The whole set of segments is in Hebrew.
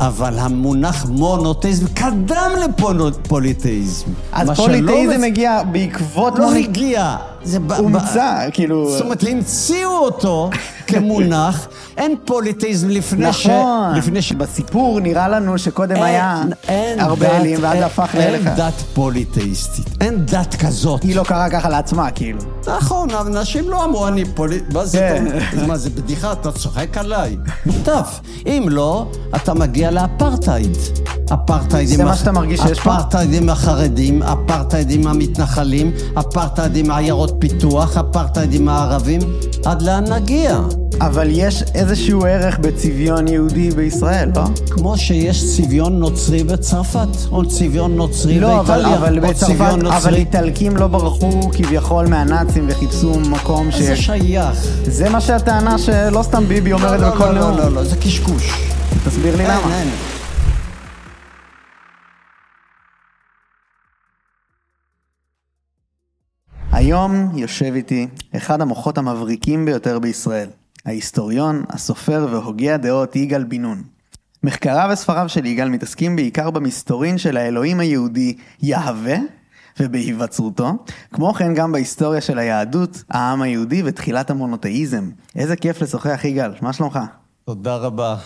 אבל המונח מונותאיזם קדם לפוליתאיזם. אז פוליתאיזם הגיע בעקבות... לא מוני- הגיע. זה הומצא, כאילו... זאת אומרת, המציאו אותו כמונח, אין פוליתאיזם לפני ש... נכון, לפני ש... בסיפור נראה לנו שקודם היה אין- אין הרבה אלים ואז אין- הפך אין לאליך. דת פוליתאיסטית, אין דת כזאת. היא לא קרה ככה לעצמה, כאילו. נכון, אנשים לא אמרו אני פוליט... מה זה? כן. מה זה בדיחה? אתה צוחק עליי? מוטף. אם לא, אתה מגיע לאפרטהייד. אפרטהייד זה עם מה הח- שאתה מרגיש שיש פה? אפרטהייד עם החרדים, אפרטהייד עם המתנחלים, אפרטהייד עם עיירות פיתוח, אפרטהייד עם הערבים. עד לאן נגיע? אבל יש איזשהו ערך בצביון יהודי בישראל, לא? כמו שיש צביון נוצרי בצרפת, או צביון נוצרי לא, אבל, באיטליה, אבל או בצרפת, צביון אבל נוצרי. איטלקים לא ברחו כביכול מהנאצים וחיפשו מקום ש... זה שייך. זה מה שהטענה שלא סתם ביבי אומר את זה לא, בכל לא, נאום. לא, לא, לא, זה קשקוש. תסביר לי אין, למה. היום יושב איתי אחד המוחות המבריקים ביותר בישראל, ההיסטוריון, הסופר והוגה הדעות יגאל בן נון. מחקריו וספריו של יגאל מתעסקים בעיקר במסתורין של האלוהים היהודי יהווה ובהיווצרותו, כמו כן גם בהיסטוריה של היהדות, העם היהודי ותחילת המונותאיזם. איזה כיף לשוחח יגאל, מה שלומך? תודה רבה.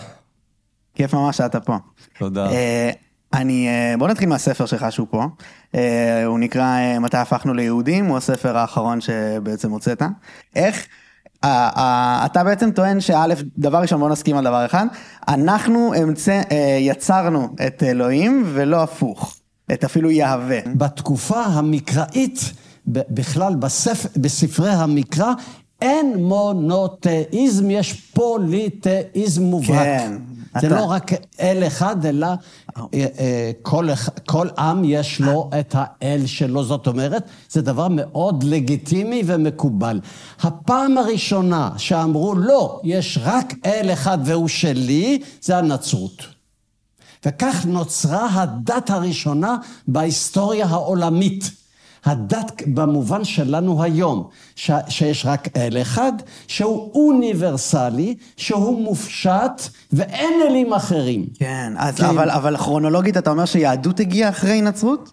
כיף ממש שאתה פה. תודה. אה, אני, אה, בוא נתחיל מהספר שלך שהוא פה. אה, הוא נקרא אה, מתי הפכנו ליהודים, הוא הספר האחרון שבעצם הוצאת. איך, אתה בעצם טוען שא', דבר ראשון בוא נסכים על דבר אחד, אנחנו אמצא, אה, יצרנו את אלוהים ולא הפוך, את אפילו יהווה. בתקופה המקראית, בכלל בספר, בספרי המקרא, אין מונותאיזם, יש פוליתאיזם מובהק. כן, זה לא רק אל אחד, אלא אה, אה, כל, כל עם יש לו את האל שלו. זאת אומרת, זה דבר מאוד לגיטימי ומקובל. הפעם הראשונה שאמרו, לא, יש רק אל אחד והוא שלי, זה הנצרות. וכך נוצרה הדת הראשונה בהיסטוריה העולמית. הדת במובן שלנו היום, ש, שיש רק אל אחד, שהוא אוניברסלי, שהוא מופשט ואין אלים אחרים. כן, אז כן. אבל, אבל כרונולוגית אתה אומר שיהדות הגיעה אחרי נצרות?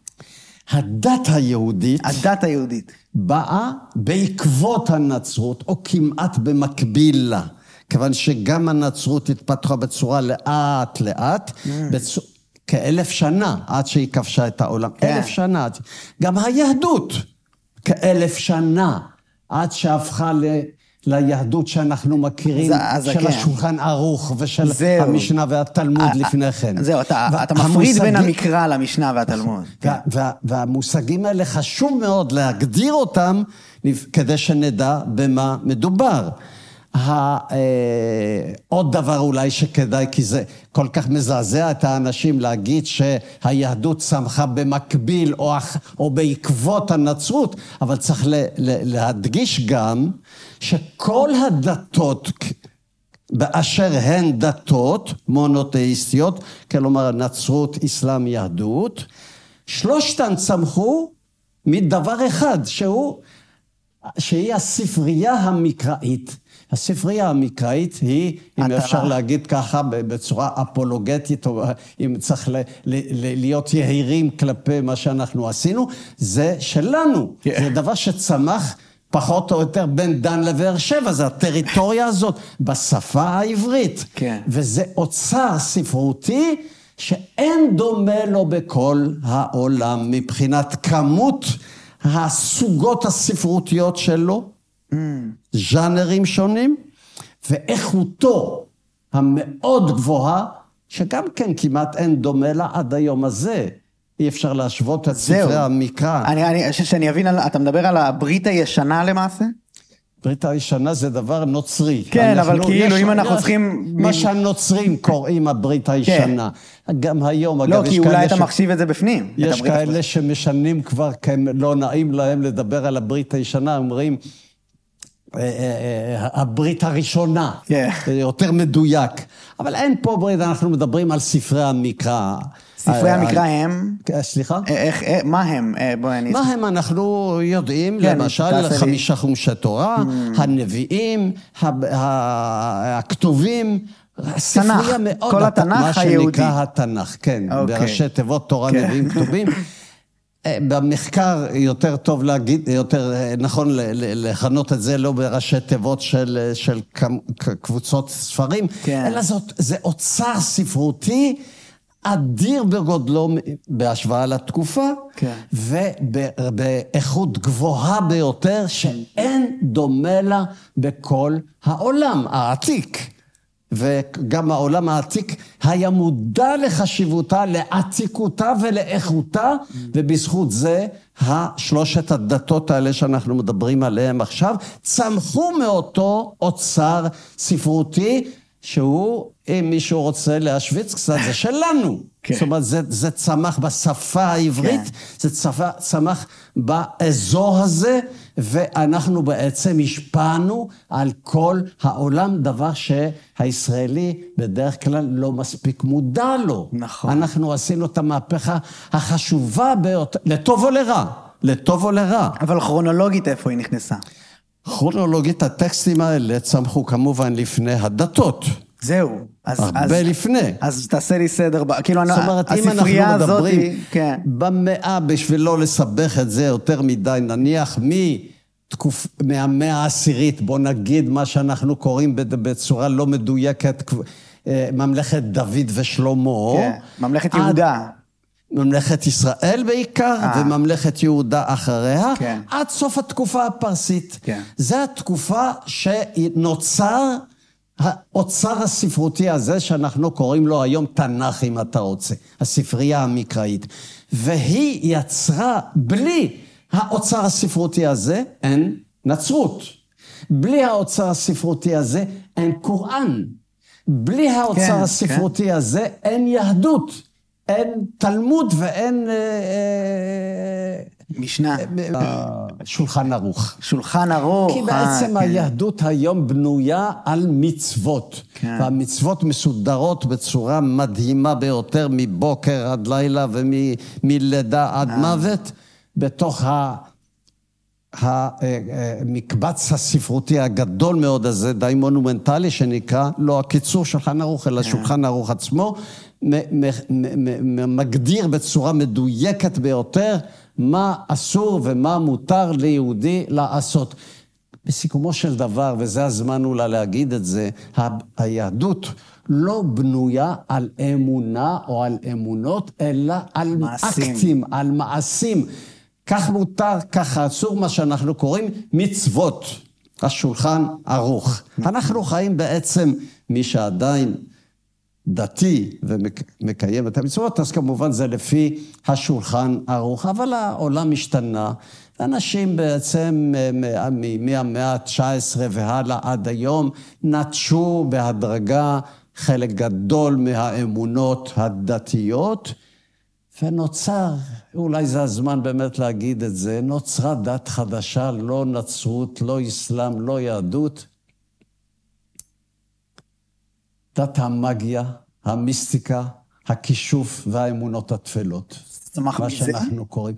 הדת היהודית הדת היהודית. באה בעקבות הנצרות, או כמעט במקביל לה. כיוון שגם הנצרות התפתחה בצורה לאט לאט, בצ... כאלף שנה עד שהיא כבשה את העולם. כן. אלף שנה. גם היהדות כאלף שנה עד שהפכה ל... ליהדות שאנחנו מכירים, אז של כן. השולחן ערוך ושל זהו. המשנה והתלמוד אה, לפני כן. זהו, אתה, אתה והמושגים- מפריד בין המקרא למשנה והתלמוד. כן. וה, וה, והמושגים האלה חשוב מאוד להגדיר אותם כדי שנדע במה מדובר. אה, עוד דבר אולי שכדאי, כי זה כל כך מזעזע את האנשים להגיד שהיהדות צמחה במקביל או, או בעקבות הנצרות, אבל צריך ל, ל, להדגיש גם שכל הדתות באשר הן דתות מונותאיסטיות, כלומר נצרות, אסלאם, יהדות, שלושתן צמחו מדבר אחד, שהוא, שהיא הספרייה המקראית. הספרייה המקראית היא, אם התורה. אפשר להגיד ככה, בצורה אפולוגטית, או אם צריך ל, ל, ל, להיות יהירים כלפי מה שאנחנו עשינו, זה שלנו. כן. זה דבר שצמח פחות או יותר בין דן לבאר שבע, זה הטריטוריה הזאת, בשפה העברית. כן. וזה אוצר ספרותי שאין דומה לו בכל העולם מבחינת כמות הסוגות הספרותיות שלו, ז'אנרים שונים, ואיכותו המאוד גבוהה, שגם כן כמעט אין דומה לה עד היום הזה. אי אפשר להשוות את. ספרי המקרא. אני, אני, ש, שאני אבין, על- אתה מדבר על הברית הישנה למעשה? ברית הישנה זה דבר נוצרי. כן, אנחנו- אבל כאילו, יש- אם אנחנו יש- צריכים- מה שהנוצרים קוראים הברית הישנה. גם היום, אגב, לא, כי אולי אתה ש- מחשיב את זה בפנים. יש כאלה שמשנים כבר, כי לא נעים להם לדבר על הברית הישנה, אומרים, הברית הראשונה, כן. זה יותר מדויק. אבל אין פה ברית, אנחנו מדברים על ספרי המקרא. ספרי אה, המקרא אה, הם? סליחה? אה, איך, אה, מה הם? אה, בואי אני... מה הם אנחנו יודעים, כן, למשל, תעשה לי. Mm. חמישה חומשי תורה, הנביאים, ה- ה- הכתובים, ספרייה מאוד... כל הת- התנ"ך היהודי. מה שנקרא התנ"ך, כן. אוקיי. בראשי תיבות תורה, כן. נביאים, כתובים. במחקר יותר טוב להגיד, יותר אה, נכון לכנות את זה לא בראשי תיבות של, אה, של קבוצות ספרים, כן. אלא זאת, זה אוצר ספרותי אדיר בגודלו בהשוואה לתקופה, כן. ובאיכות גבוהה ביותר, שאין דומה לה בכל העולם העתיק. וגם העולם העתיק היה מודע לחשיבותה, לעתיקותה ולאיכותה, ובזכות זה השלושת הדתות האלה שאנחנו מדברים עליהן עכשיו, צמחו מאותו אוצר ספרותי, שהוא, אם מישהו רוצה להשוויץ קצת, זה שלנו. כן. זאת אומרת, זה, זה צמח בשפה העברית, כן. זה צמח באזור הזה, ואנחנו בעצם השפענו על כל העולם, דבר שהישראלי בדרך כלל לא מספיק מודע לו. נכון. אנחנו עשינו את המהפכה החשובה ביותר, לטוב או לרע, לטוב או לרע. אבל כרונולוגית איפה היא נכנסה? כרונולוגית, הטקסטים האלה צמחו כמובן לפני הדתות, זהו. אז, הרבה אז, לפני. אז תעשה לי סדר, כאילו, זאת אומרת, אם אנחנו מדברים כן. במאה, בשביל לא לסבך את זה יותר מדי, נניח מתקופ... מהמאה העשירית, בוא נגיד מה שאנחנו קוראים בצורה לא מדויקת, אה, ממלכת דוד ושלמה. כן, ממלכת עד- יהודה. ממלכת ישראל בעיקר, אה. וממלכת יהודה אחריה, כן. עד סוף התקופה הפרסית. כן. זו התקופה שנוצר האוצר הספרותי הזה, שאנחנו קוראים לו היום תנ"ך, אם אתה רוצה, הספרייה המקראית. והיא יצרה, בלי האוצר הספרותי הזה, אין נצרות. בלי האוצר הספרותי הזה, אין קוראן. בלי האוצר כן, הספרותי הזה, אין יהדות. אין תלמוד ואין אה, אה, משנה. אה, שולחן ערוך. שולחן ערוך. כי אה, בעצם כן. היהדות היום בנויה על מצוות. כן. והמצוות מסודרות בצורה מדהימה ביותר, מבוקר עד לילה ומלידה עד מוות, בתוך ה... המקבץ הספרותי הגדול מאוד הזה, די מונומנטלי, שנקרא, לא הקיצור שולחן ערוך, אלא שולחן ערוך עצמו, מגדיר בצורה מדויקת ביותר מה אסור ומה מותר ליהודי לעשות. בסיכומו של דבר, וזה הזמן אולי להגיד את זה, היהדות לא בנויה על אמונה או על אמונות, אלא על מעשים. אקטים, על מעשים. כך מותר, כך אסור, מה שאנחנו קוראים מצוות. השולחן ערוך. אנחנו חיים בעצם, מי שעדיין דתי ומקיים את המצוות, אז כמובן זה לפי השולחן ערוך. אבל העולם השתנה. אנשים בעצם אה, מהמאה ה-19 והלאה עד היום נטשו בהדרגה חלק גדול מהאמונות הדתיות. ונוצר, אולי זה הזמן באמת להגיד את זה, נוצרה דת חדשה, לא נצרות, לא אסלאם, לא יהדות. דת המאגיה, המיסטיקה, הכישוף והאמונות הטפלות. מה? שאנחנו קוראים.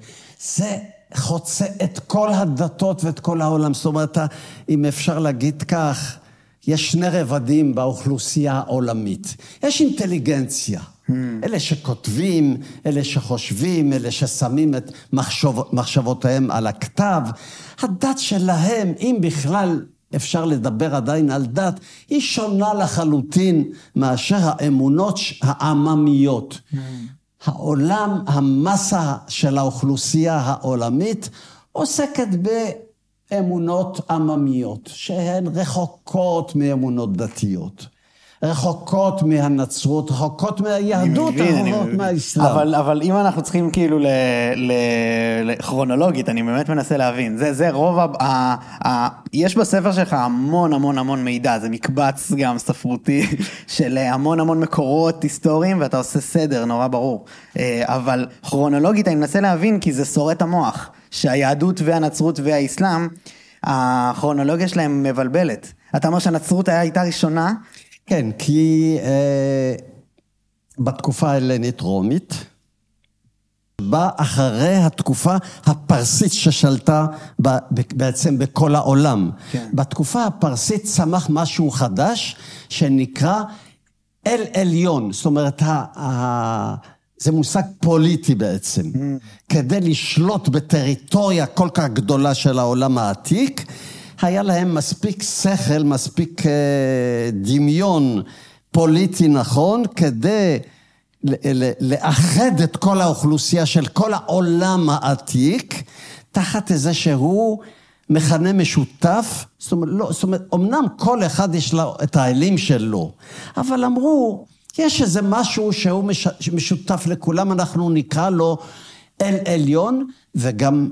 זה חוצה את כל הדתות ואת כל העולם. זאת אומרת, אם אפשר להגיד כך, יש שני רבדים באוכלוסייה העולמית. יש אינטליגנציה. אלה שכותבים, אלה שחושבים, אלה ששמים את מחשב, מחשבותיהם על הכתב. הדת שלהם, אם בכלל אפשר לדבר עדיין על דת, היא שונה לחלוטין מאשר האמונות העממיות. העולם, המסה של האוכלוסייה העולמית עוסקת באמונות עממיות, שהן רחוקות מאמונות דתיות, רחוקות מהנצרות, רחוקות מהיהדות, אני מבין, אני רחוקות מבין. מהאסלאם. אבל, אבל אם אנחנו צריכים כאילו ל, ל, ל, כרונולוגית, אני באמת מנסה להבין. זה, זה רוב ה, ה, ה... יש בספר שלך המון המון המון מידע, זה מקבץ גם ספרותי של המון המון מקורות היסטוריים, ואתה עושה סדר נורא ברור. אה, אבל כרונולוגית אני מנסה להבין, כי זה שורט המוח, שהיהדות והנצרות והאסלאם, הכרונולוגיה שלהם מבלבלת. אתה אומר שהנצרות הייתה ראשונה, כן, כי אה, בתקופה ההלנית-רומית, באה אחרי התקופה הפרסית ששלטה ב, ב, בעצם בכל העולם. כן. בתקופה הפרסית צמח משהו חדש שנקרא אל עליון, זאת אומרת, ה, ה, זה מושג פוליטי בעצם. Mm. כדי לשלוט בטריטוריה כל כך גדולה של העולם העתיק, היה להם מספיק שכל, מספיק אה, דמיון פוליטי נכון, כדי לאחד את כל האוכלוסייה של כל העולם העתיק, תחת איזה שהוא מכנה משותף, זאת אומרת, לא, זאת אומרת, אמנם כל אחד יש לו את האלים שלו, אבל אמרו, יש איזה משהו שהוא מש, משותף לכולם, אנחנו נקרא לו אל עליון, וגם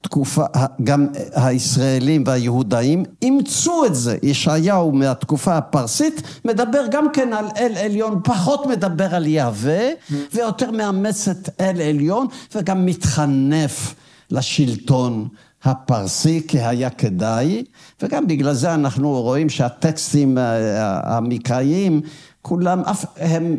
התקופה, גם הישראלים והיהודאים אימצו את זה. ישעיהו מהתקופה הפרסית מדבר גם כן על אל עליון, פחות מדבר על יהווה, ויותר מאמץ את אל עליון, וגם מתחנף לשלטון. הפרסי כי היה כדאי, וגם בגלל זה אנחנו רואים שהטקסטים אה, המקראיים, כולם, הם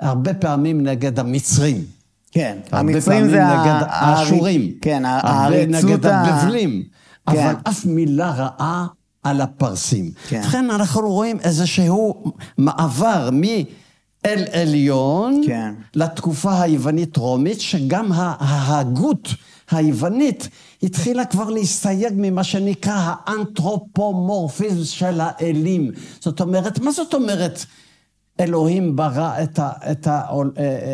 הרבה פעמים נגד המצרים. כן, המצרים זה נגד האשורים. כן, העריצות ה... נגד הבבלים. כן. אבל אף מילה רעה על הפרסים. כן. ובכן, אנחנו רואים איזשהו מעבר מאל עליון כן. לתקופה היוונית-רומית, שגם ההגות היוונית התחילה כבר להסתייג ממה שנקרא האנתרופומורפיזם של האלים. זאת אומרת, מה זאת אומרת אלוהים ברא את, ה, את, ה,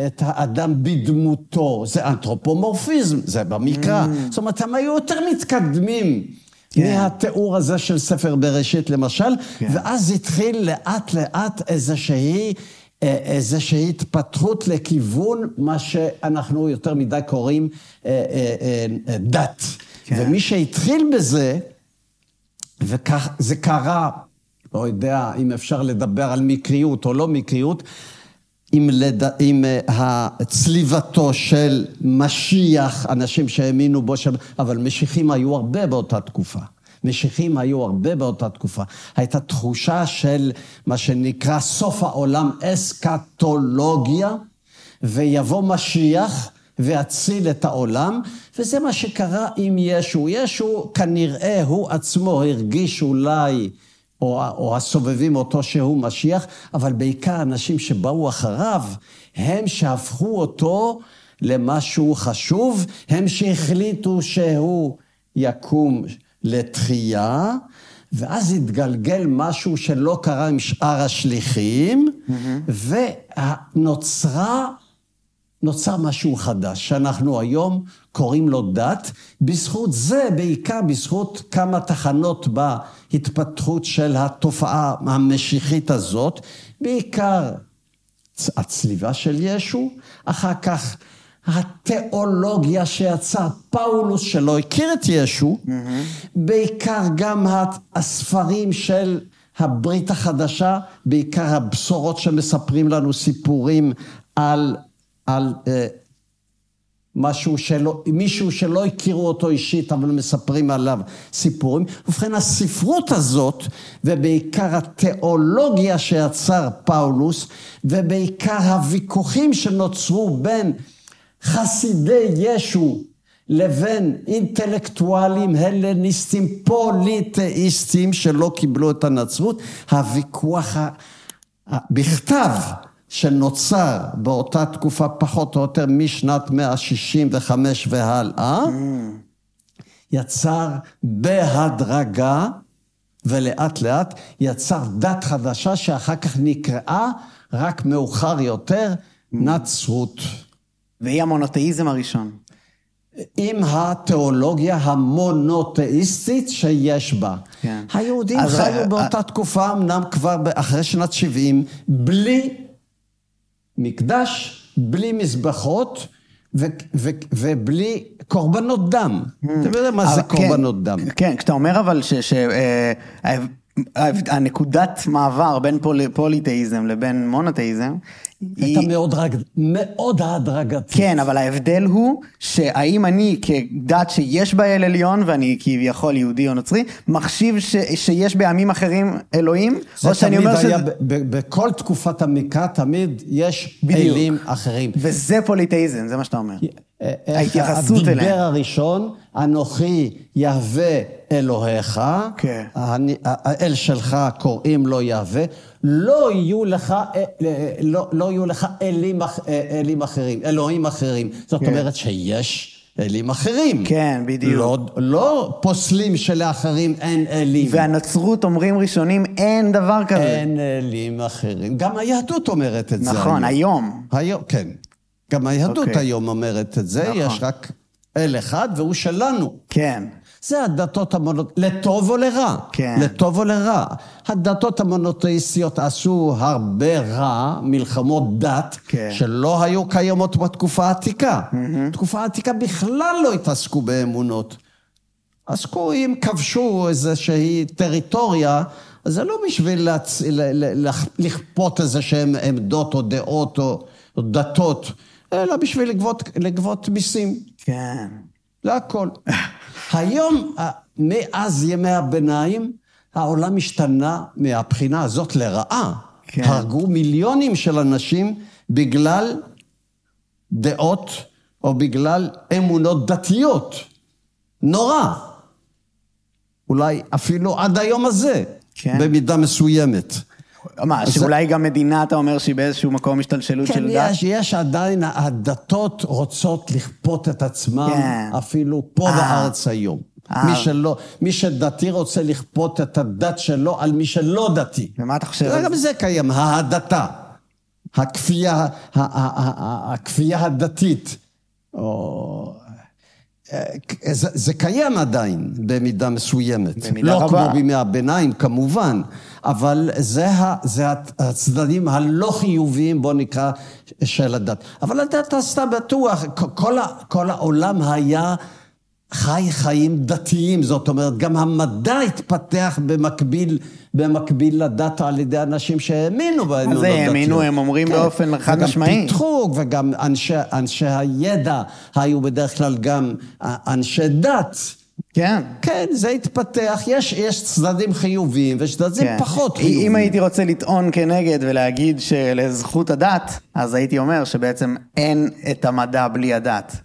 את האדם בדמותו? זה אנתרופומורפיזם, זה במקרא. Mm. זאת אומרת, הם היו יותר מתקדמים. כן. מהתיאור הזה של ספר בראשית למשל, כן. ואז התחיל לאט לאט איזושהי אה, איזושהי התפתחות לכיוון מה שאנחנו יותר מדי קוראים אה, אה, דת. כן. ומי שהתחיל בזה, וכך זה קרה, לא יודע אם אפשר לדבר על מקריות או לא מקריות, עם, לד... עם הצליבתו של משיח, אנשים שהאמינו בו, אבל משיחים היו הרבה באותה תקופה. משיחים היו הרבה באותה תקופה. הייתה תחושה של מה שנקרא סוף העולם, אסקטולוגיה, ויבוא משיח ויציל את העולם, וזה מה שקרה עם ישו. ישו כנראה הוא עצמו הרגיש אולי, או, או הסובבים אותו שהוא משיח, אבל בעיקר אנשים שבאו אחריו, הם שהפכו אותו למשהו חשוב, הם שהחליטו שהוא יקום לתחייה, ואז התגלגל משהו שלא קרה עם שאר השליחים, mm-hmm. ונוצרה, נוצר משהו חדש, שאנחנו היום קוראים לו דת. בזכות זה, בעיקר בזכות כמה תחנות בהתפתחות של התופעה המשיחית הזאת, בעיקר הצליבה של ישו, אחר כך התיאולוגיה שיצר פאולוס שלא הכיר את ישו, mm-hmm. בעיקר גם הספרים של הברית החדשה, בעיקר הבשורות שמספרים לנו סיפורים על, על אה, משהו שלא, מישהו שלא הכירו אותו אישית, אבל מספרים עליו סיפורים. ובכן, הספרות הזאת, ובעיקר התיאולוגיה שיצר פאולוס, ובעיקר הוויכוחים שנוצרו בין חסידי ישו לבין אינטלקטואלים הלניסטים פוליטאיסטים שלא קיבלו את הנצרות, הוויכוח בכתב שנוצר באותה תקופה פחות או יותר משנת 165 והלאה, יצר בהדרגה ולאט לאט יצר דת חדשה שאחר כך נקראה רק מאוחר יותר נצרות. והיא המונותאיזם הראשון. עם התיאולוגיה המונותאיסטית שיש בה. כן. היהודים חיו uh, באותה uh, תקופה, אמנם כבר אחרי שנת 70, בלי מקדש, בלי מזבחות ו- ו- ובלי קורבנות דם. Hmm. אתה יודע מה זה כן, קורבנות דם. כן, כשאתה אומר אבל ש... ש uh, הנקודת מעבר בין פול, פוליתאיזם לבין מונותאיזם הייתה היא... מאוד, רג... מאוד הדרגתית. כן, אבל ההבדל הוא שהאם אני כדת שיש בה אל עליון ואני כביכול יהודי או נוצרי, מחשיב ש... שיש בעמים אחרים אלוהים, או שאני אומר שזה... בכל תקופת המקרא תמיד יש בדיוק. אלים אחרים. וזה פוליתאיזם, זה מה שאתה אומר. איך ההתייחסות הדיבר אליהם. הראשון, אנוכי יהווה אלוהיך, כן. האל שלך קוראים לו יהווה, לא יהיו לך, אה, לא, לא יהיו לך אלים, אה, אלים אחרים, אלוהים אחרים. זאת כן. אומרת שיש אלים אחרים. כן, בדיוק. לא, לא פוסלים שלאחרים אין אלים. והנצרות אומרים ראשונים, אין דבר כזה. אין אלים אחרים. גם היהדות אומרת את זה. נכון, היום. היום, כן. גם היהדות אוקיי. היום אומרת את זה, נכון. יש רק אל אחד והוא שלנו. כן. זה הדתות המונות... לטוב או לרע. כן. לטוב או לרע. הדתות המונותאיסטיות עשו הרבה רע, מלחמות דת, כן. שלא היו קיימות בתקופה העתיקה. בתקופה העתיקה בכלל לא התעסקו באמונות. עסקו אם כבשו איזושהי טריטוריה, אז זה לא בשביל להצ... לכפות איזה שהן עמדות או דעות או דתות, אלא בשביל לגבות, לגבות מיסים. כן. זה הכל. היום, מאז ימי הביניים, העולם השתנה מהבחינה הזאת לרעה. כן. הרגו מיליונים של אנשים בגלל דעות או בגלל אמונות דתיות. נורא. אולי אפילו עד היום הזה, כן. במידה מסוימת. מה, שאולי גם מדינה, אתה אומר שהיא באיזשהו מקום השתלשלות כן, של דת? יש, יש עדיין, הדתות רוצות לכפות את עצמם, כן. אפילו פה אה. בארץ היום. אה. מי שלא, מי שדתי רוצה לכפות את הדת שלו על מי שלא דתי. ומה אתה חושב גם זה? קיים, ההדתה. הכפייה, הכפייה הדתית. או... אה, זה, זה קיים עדיין במידה מסוימת. במידה לא רבה. כמו בימי הביניים כמובן, אבל זה, ה, זה הצדדים הלא חיוביים, בוא נקרא, של הדת. אבל הדת עשתה בטוח, כל, ה, כל העולם היה חי חיים דתיים, זאת אומרת, גם המדע התפתח במקביל, במקביל לדת על ידי אנשים שהאמינו באמונות זה דתיות. האמינו? הם אומרים באופן חד משמעי. וגם פיתחו, וגם אנשי, אנשי הידע היו בדרך כלל גם אנשי דת. כן. כן, זה התפתח, יש, יש צדדים חיוביים ויש צדדים כן. פחות חיוביים. אם הייתי רוצה לטעון כנגד ולהגיד שלזכות הדת, אז הייתי אומר שבעצם אין את המדע בלי הדת.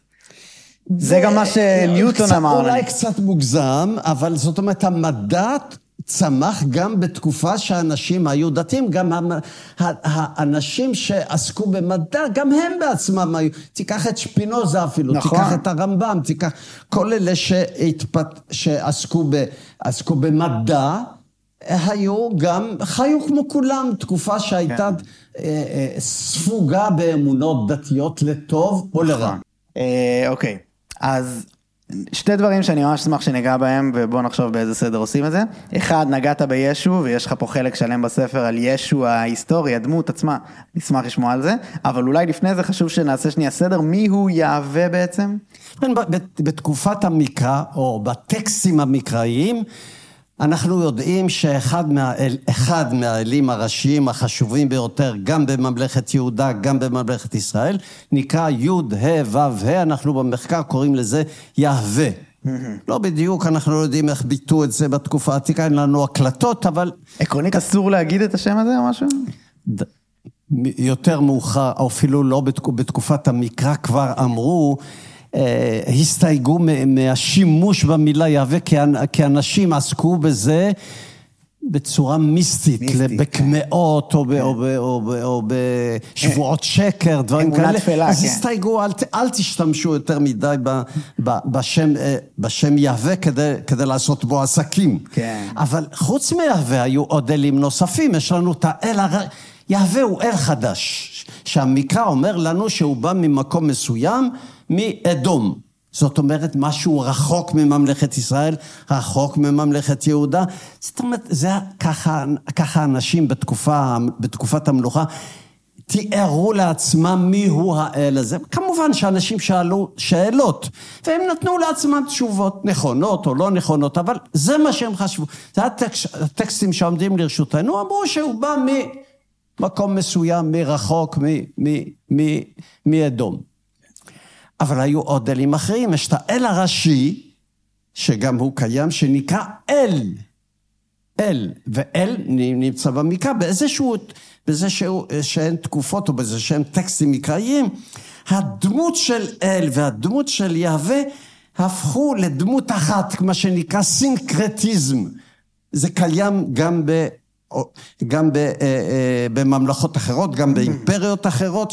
זה גם מה שניוטון קצת- אמר. אולי. קצת מוגזם, אבל זאת אומרת, המדע צמח גם בתקופה שאנשים היו דתיים, גם המ- האנשים שעסקו במדע, גם הם בעצמם היו. תיקח את שפינוזה אפילו, נכון. תיקח את הרמב"ם, תיקח... כל אלה שהתפת... שעסקו ב... במדע, היו גם, חיו כמו כולם, תקופה שהייתה כן. אה, אה, ספוגה באמונות דתיות לטוב או לרע. אה, אוקיי, אז שתי דברים שאני ממש אשמח שניגע בהם, ובואו נחשוב באיזה סדר עושים את זה. אחד, נגעת בישו, ויש לך פה חלק שלם בספר על ישו ההיסטורי, הדמות עצמה, נשמח לשמוע על זה, אבל אולי לפני זה חשוב שנעשה שנייה סדר, מי הוא יהווה בעצם? כן, בתקופת המקרא, או בטקסטים המקראיים, אנחנו יודעים שאחד מהאל, מהאלים הראשיים החשובים ביותר, גם בממלכת יהודה, גם בממלכת ישראל, נקרא י' ה' ו' ה', אנחנו במחקר קוראים לזה יהווה. לא בדיוק, אנחנו לא יודעים איך ביטאו את זה בתקופה העתיקה, אין לנו הקלטות, אבל עקרונית אסור להגיד את השם הזה או משהו? יותר מאוחר, או אפילו לא בתק- בתקופת המקרא, כבר אמרו, הסתייגו מ- מהשימוש במילה יהווה, כי אנ- כי אנשים עסקו בזה בצורה מיסטית, מיסטית, כן. בקמעות או, ב- או, בשבועות שקר, דברים כאלה. תפלה, אז כן. הסתייגו, אל, אל תשתמשו יותר מדי ב, ב, בשם, אה, בשם יהווה כדי, כדי לעשות בו עסקים. כן. אבל חוץ מיהווה היו עוד אלים נוספים, יש לנו את האל הר... יהווה הוא אל חדש, שהמקרא אומר לנו שהוא בא ממקום מסוים, מאדום. זאת אומרת, משהו רחוק מממלכת ישראל, רחוק מממלכת יהודה. זאת אומרת, זה ככה, ככה אנשים בתקופה, בתקופת המלוכה תיארו לעצמם מיהו האל הזה. כמובן שאנשים שאלו שאלות, והם נתנו לעצמם תשובות נכונות או לא נכונות, אבל זה מה שהם חשבו. זה הטקס, הטקסטים שעומדים לרשותנו, אמרו שהוא בא ממקום מסוים, מרחוק, מאדום. אבל היו עוד אלים אחרים, יש את האל הראשי, שגם הוא קיים, שנקרא אל. אל, ואל נמצא במקרא באיזשהו, באיזשהו, שהן תקופות או באיזה שהם טקסטים מקראיים, הדמות של אל והדמות של יהווה הפכו לדמות אחת, מה שנקרא סינקרטיזם. זה קיים גם ב... גם ב, אה, אה, בממלכות אחרות, גם באימפריות אחרות,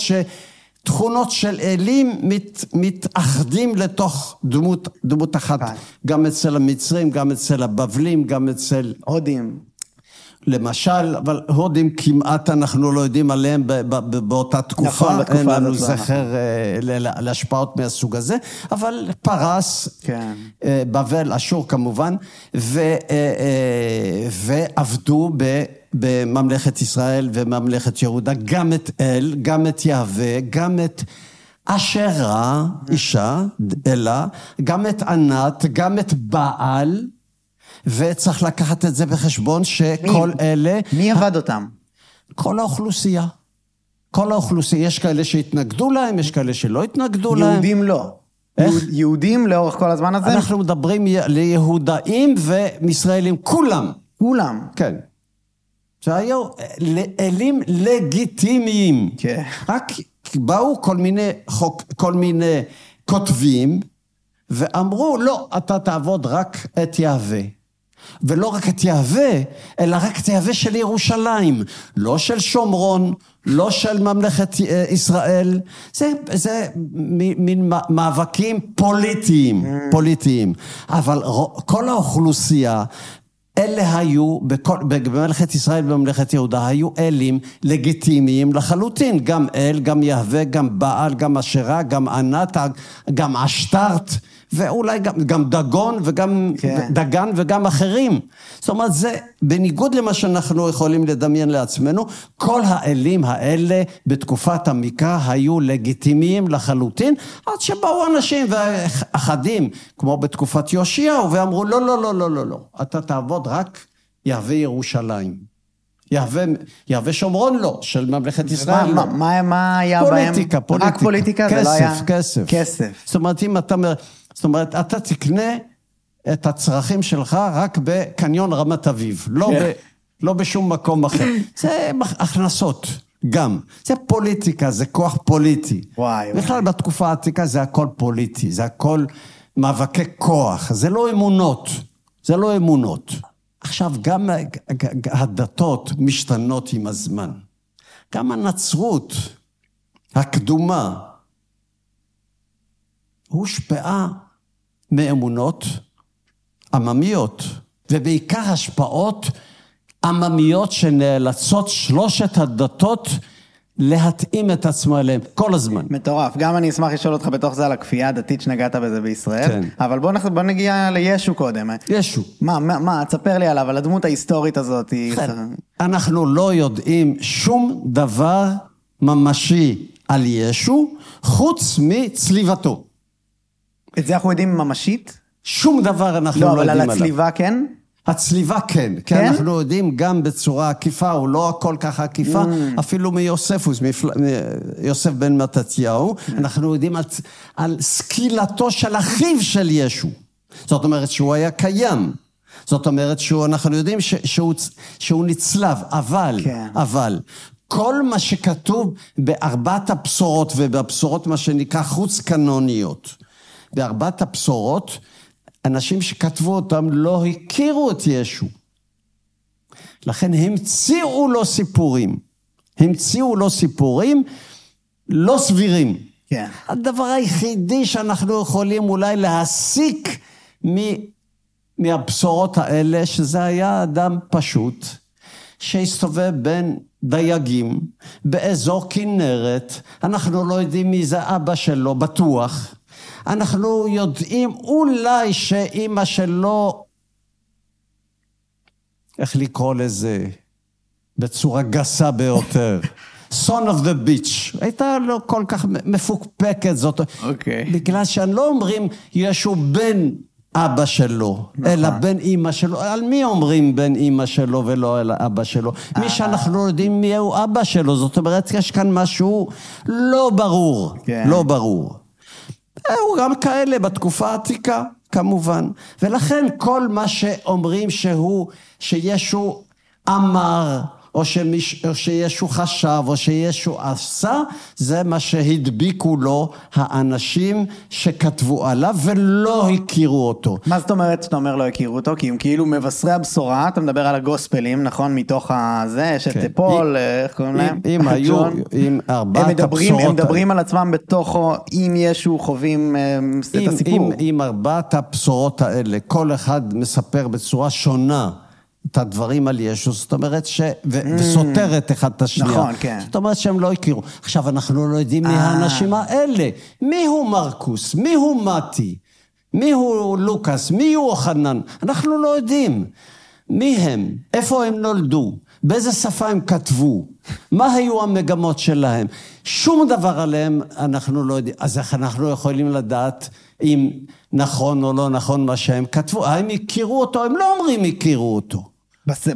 שתכונות של אלים מת, מתאחדים לתוך דמות, דמות אחת. גם אצל המצרים, גם אצל הבבלים, גם אצל... הודים. למשל, אבל הודים כמעט אנחנו לא יודעים עליהם באותה תקופה. נכון, בתקופה אין לנו הזאת לא, זכר אה, להשפעות מהסוג הזה, אבל פרס, כן. אה, בבל, אשור כמובן, אה, ועבדו ב... בממלכת ישראל וממלכת יהודה, גם את אל, גם את יהווה, גם את אשרה, אישה, אלה, גם את ענת, גם את בעל. וצריך לקחת את זה בחשבון שכל מי? אלה... מי עבד אותם? כל האוכלוסייה. כל האוכלוסייה. יש כאלה שהתנגדו להם, יש כאלה שלא התנגדו להם. יהודים לא. איך? יהוד- יהודים לאורך כל הזמן הזה? אנחנו מדברים ליהודאים ומישראלים, כולם. כולם. כן. שהיו אלים לגיטימיים. כן. רק באו כל מיני, חוק, כל מיני כותבים ואמרו, לא, אתה תעבוד רק את יהווה. ולא רק את יהווה, אלא רק את יהווה של ירושלים. לא של שומרון, לא של ממלכת אה, ישראל. זה, זה מין מאבקים פוליטיים, פוליטיים. אבל כל האוכלוסייה... אלה היו, בכל, בממלכת ישראל ובממלכת יהודה, היו אלים לגיטימיים לחלוטין. גם אל, גם יהווה, גם בעל, גם אשרה, גם ענת, גם אשתרת, ואולי גם, גם דגון וגם כן. דגן וגם אחרים. זאת אומרת, זה בניגוד למה שאנחנו יכולים לדמיין לעצמנו, כל האלים האלה בתקופת המקרא היו לגיטימיים לחלוטין, עד שבאו אנשים אחדים, כמו בתקופת יאשיהו, ואמרו, לא, לא, לא, לא, לא, לא, אתה תעבוד רק יהווה ירושלים. יהווה, יהווה שומרון לא, של ממלכת ישראל מה- לא. מה- מה- היה בהם? פוליטיקה, פוליטיקה. רק פוליטיקה? זה כסף, לא היה... כסף. כסף. זאת אומרת, אם אתה... זאת אומרת, אתה תקנה את הצרכים שלך רק בקניון רמת אביב, לא, כן. ב, לא בשום מקום אחר. זה הכנסות, גם. זה פוליטיקה, זה כוח פוליטי. וואי, וואי. בכלל, בתקופה העתיקה זה הכל פוליטי, זה הכל מאבקי כוח, זה לא אמונות, זה לא אמונות. עכשיו, גם הדתות משתנות עם הזמן. גם הנצרות הקדומה הושפעה מאמונות עממיות, ובעיקר השפעות עממיות שנאלצות שלושת הדתות להתאים את עצמה אליהן כל הזמן. מטורף. גם אני אשמח לשאול אותך בתוך זה על הכפייה הדתית שנגעת בזה בישראל. כן. אבל בוא, נח... בוא נגיע לישו קודם. ישו. מה, מה, מה, תספר לי עליו, על הדמות ההיסטורית הזאת. היא- אנחנו לא יודעים שום דבר ממשי על ישו, חוץ מצליבתו. את זה אנחנו יודעים ממשית? שום דבר אנחנו לא, לא, אבל על יודעים עליו. הצליבה כן? הצליבה כן, כי כן? אנחנו יודעים גם בצורה עקיפה, או לא הכל ככה עקיפה, Mm. אפילו מיוספוס, מפל... מיוסף בן מתתיהו, כן. אנחנו יודעים על, על סקילתו של אחיו של ישו. זאת אומרת שהוא היה קיים. זאת אומרת שאנחנו יודעים ש, שהוא, שהוא נצלב, אבל, כן. אבל, כל מה שכתוב בארבעת הבשורות ובבשורות מה שנקרא חוץ קנוניות, בארבעת הבשורות, אנשים שכתבו אותם לא הכירו את ישו. לכן המציאו לו סיפורים. המציאו לו סיפורים לא סבירים. כן. הדבר היחידי שאנחנו יכולים אולי להסיק מ... מהבשורות האלה, שזה היה אדם פשוט, שהסתובב בין דייגים באזור כנרת, אנחנו לא יודעים מי זה אבא שלו, בטוח. אנחנו יודעים אולי שאימא שלו, איך לקרוא לזה, בצורה גסה ביותר, son of the beach, הייתה לא כל כך מפוקפקת זאת, אוקיי. בגלל שלא אומרים ישו בן אבא שלו, נכון. אלא בן אימא שלו. על מי אומרים בן אימא שלו ולא על אבא שלו? מי שאנחנו לא יודעים מי הוא אבא שלו, זאת אומרת, יש כאן משהו לא ברור, כן. לא ברור. היו גם כאלה בתקופה העתיקה, כמובן. ולכן כל מה שאומרים שהוא, שישו אמר, או, שמיש, או שישו חשב, או שישו עשה, זה מה שהדביקו לו האנשים שכתבו עליו ולא הכירו אותו. מה זאת אומרת שאתה אומר לא הכירו אותו? כי הם כאילו מבשרי הבשורה, אתה מדבר על הגוספלים, נכון? מתוך הזה, יש את כן. פול, איך קוראים להם? אם היו. אם ארבעת הם מדברים, הבשורות... הם מדברים על עצמם בתוכו, אם ישו חווים אה, את אם, הסיפור. אם, אם ארבעת הבשורות האלה, כל אחד מספר בצורה שונה את הדברים על ישו, זאת אומרת ש... ו... וסותרת אחד את השנייה. Mm. נכון, כן. זאת אומרת שהם לא הכירו. עכשיו, אנחנו לא יודעים מי אה. האנשים האלה. מי הוא מרקוס? מי הוא מתי? מי הוא לוקאס? מי הוא אוחנן? אנחנו לא יודעים. מי הם? איפה הם נולדו? באיזה שפה הם כתבו? מה היו המגמות שלהם? שום דבר עליהם אנחנו לא יודעים. אז איך אנחנו יכולים לדעת אם נכון או לא נכון מה שהם כתבו? האם הכירו אותו? הם לא אומרים הכירו אותו. בס-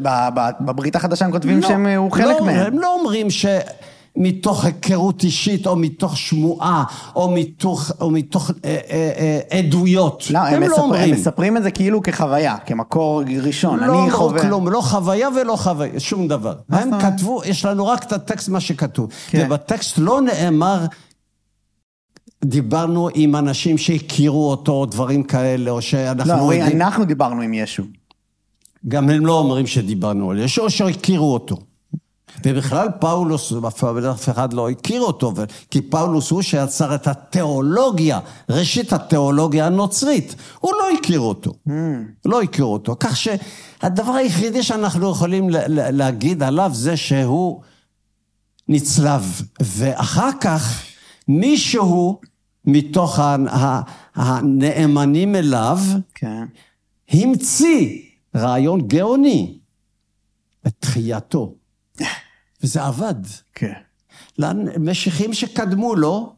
בברית החדשה הם כותבים לא, שהם הוא חלק לא, מהם. הם לא אומרים שמתוך היכרות אישית, או מתוך שמועה, או מתוך, או מתוך אה, אה, אה, עדויות. לא, הם, הם לא מספר, הם אומרים. מספרים את זה כאילו כחוויה, כמקור ראשון. לא אני חווה... כלום, לא חוויה ולא חוויה, שום דבר. הם? כתבו, יש לנו רק את הטקסט, מה שכתוב. כן. ובטקסט לא נאמר, דיברנו עם אנשים שהכירו אותו, או דברים כאלה, או לא, שאנחנו אומרים, יודעים. אנחנו דיברנו עם ישו. גם הם לא אומרים שדיברנו על ישו, או שהכירו אותו. ובכלל פאולוס, אף אחד לא הכיר אותו, כי פאולוס הוא שיצר את התיאולוגיה, ראשית התיאולוגיה הנוצרית. הוא לא הכיר אותו. לא הכיר אותו. כך שהדבר היחידי שאנחנו יכולים להגיד עליו זה שהוא נצלב. ואחר כך מישהו מתוך הנאמנים אליו, כן. המציא רעיון גאוני, את תחייתו. וזה עבד. כן. למשיחים שקדמו לו,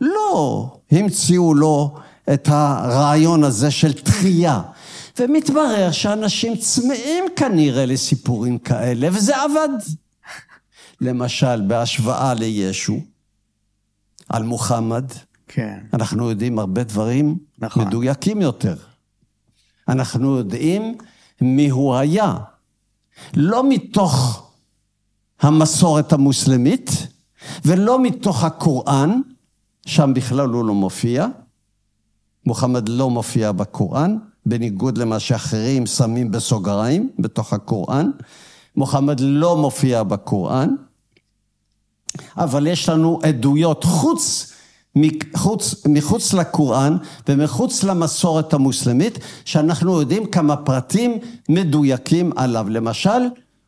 לא המציאו לו את הרעיון הזה של תחייה. ומתברר שאנשים צמאים כנראה לסיפורים כאלה, וזה עבד. למשל, בהשוואה לישו, על מוחמד, כן. אנחנו יודעים הרבה דברים נכון. מדויקים יותר. אנחנו יודעים מי הוא היה. לא מתוך המסורת המוסלמית, ולא מתוך הקוראן, שם בכלל הוא לא מופיע. מוחמד לא מופיע בקוראן, בניגוד למה שאחרים שמים בסוגריים בתוך הקוראן. מוחמד לא מופיע בקוראן, אבל יש לנו עדויות חוץ, מחוץ, מחוץ לקוראן ומחוץ למסורת המוסלמית, שאנחנו יודעים כמה פרטים מדויקים עליו. למשל,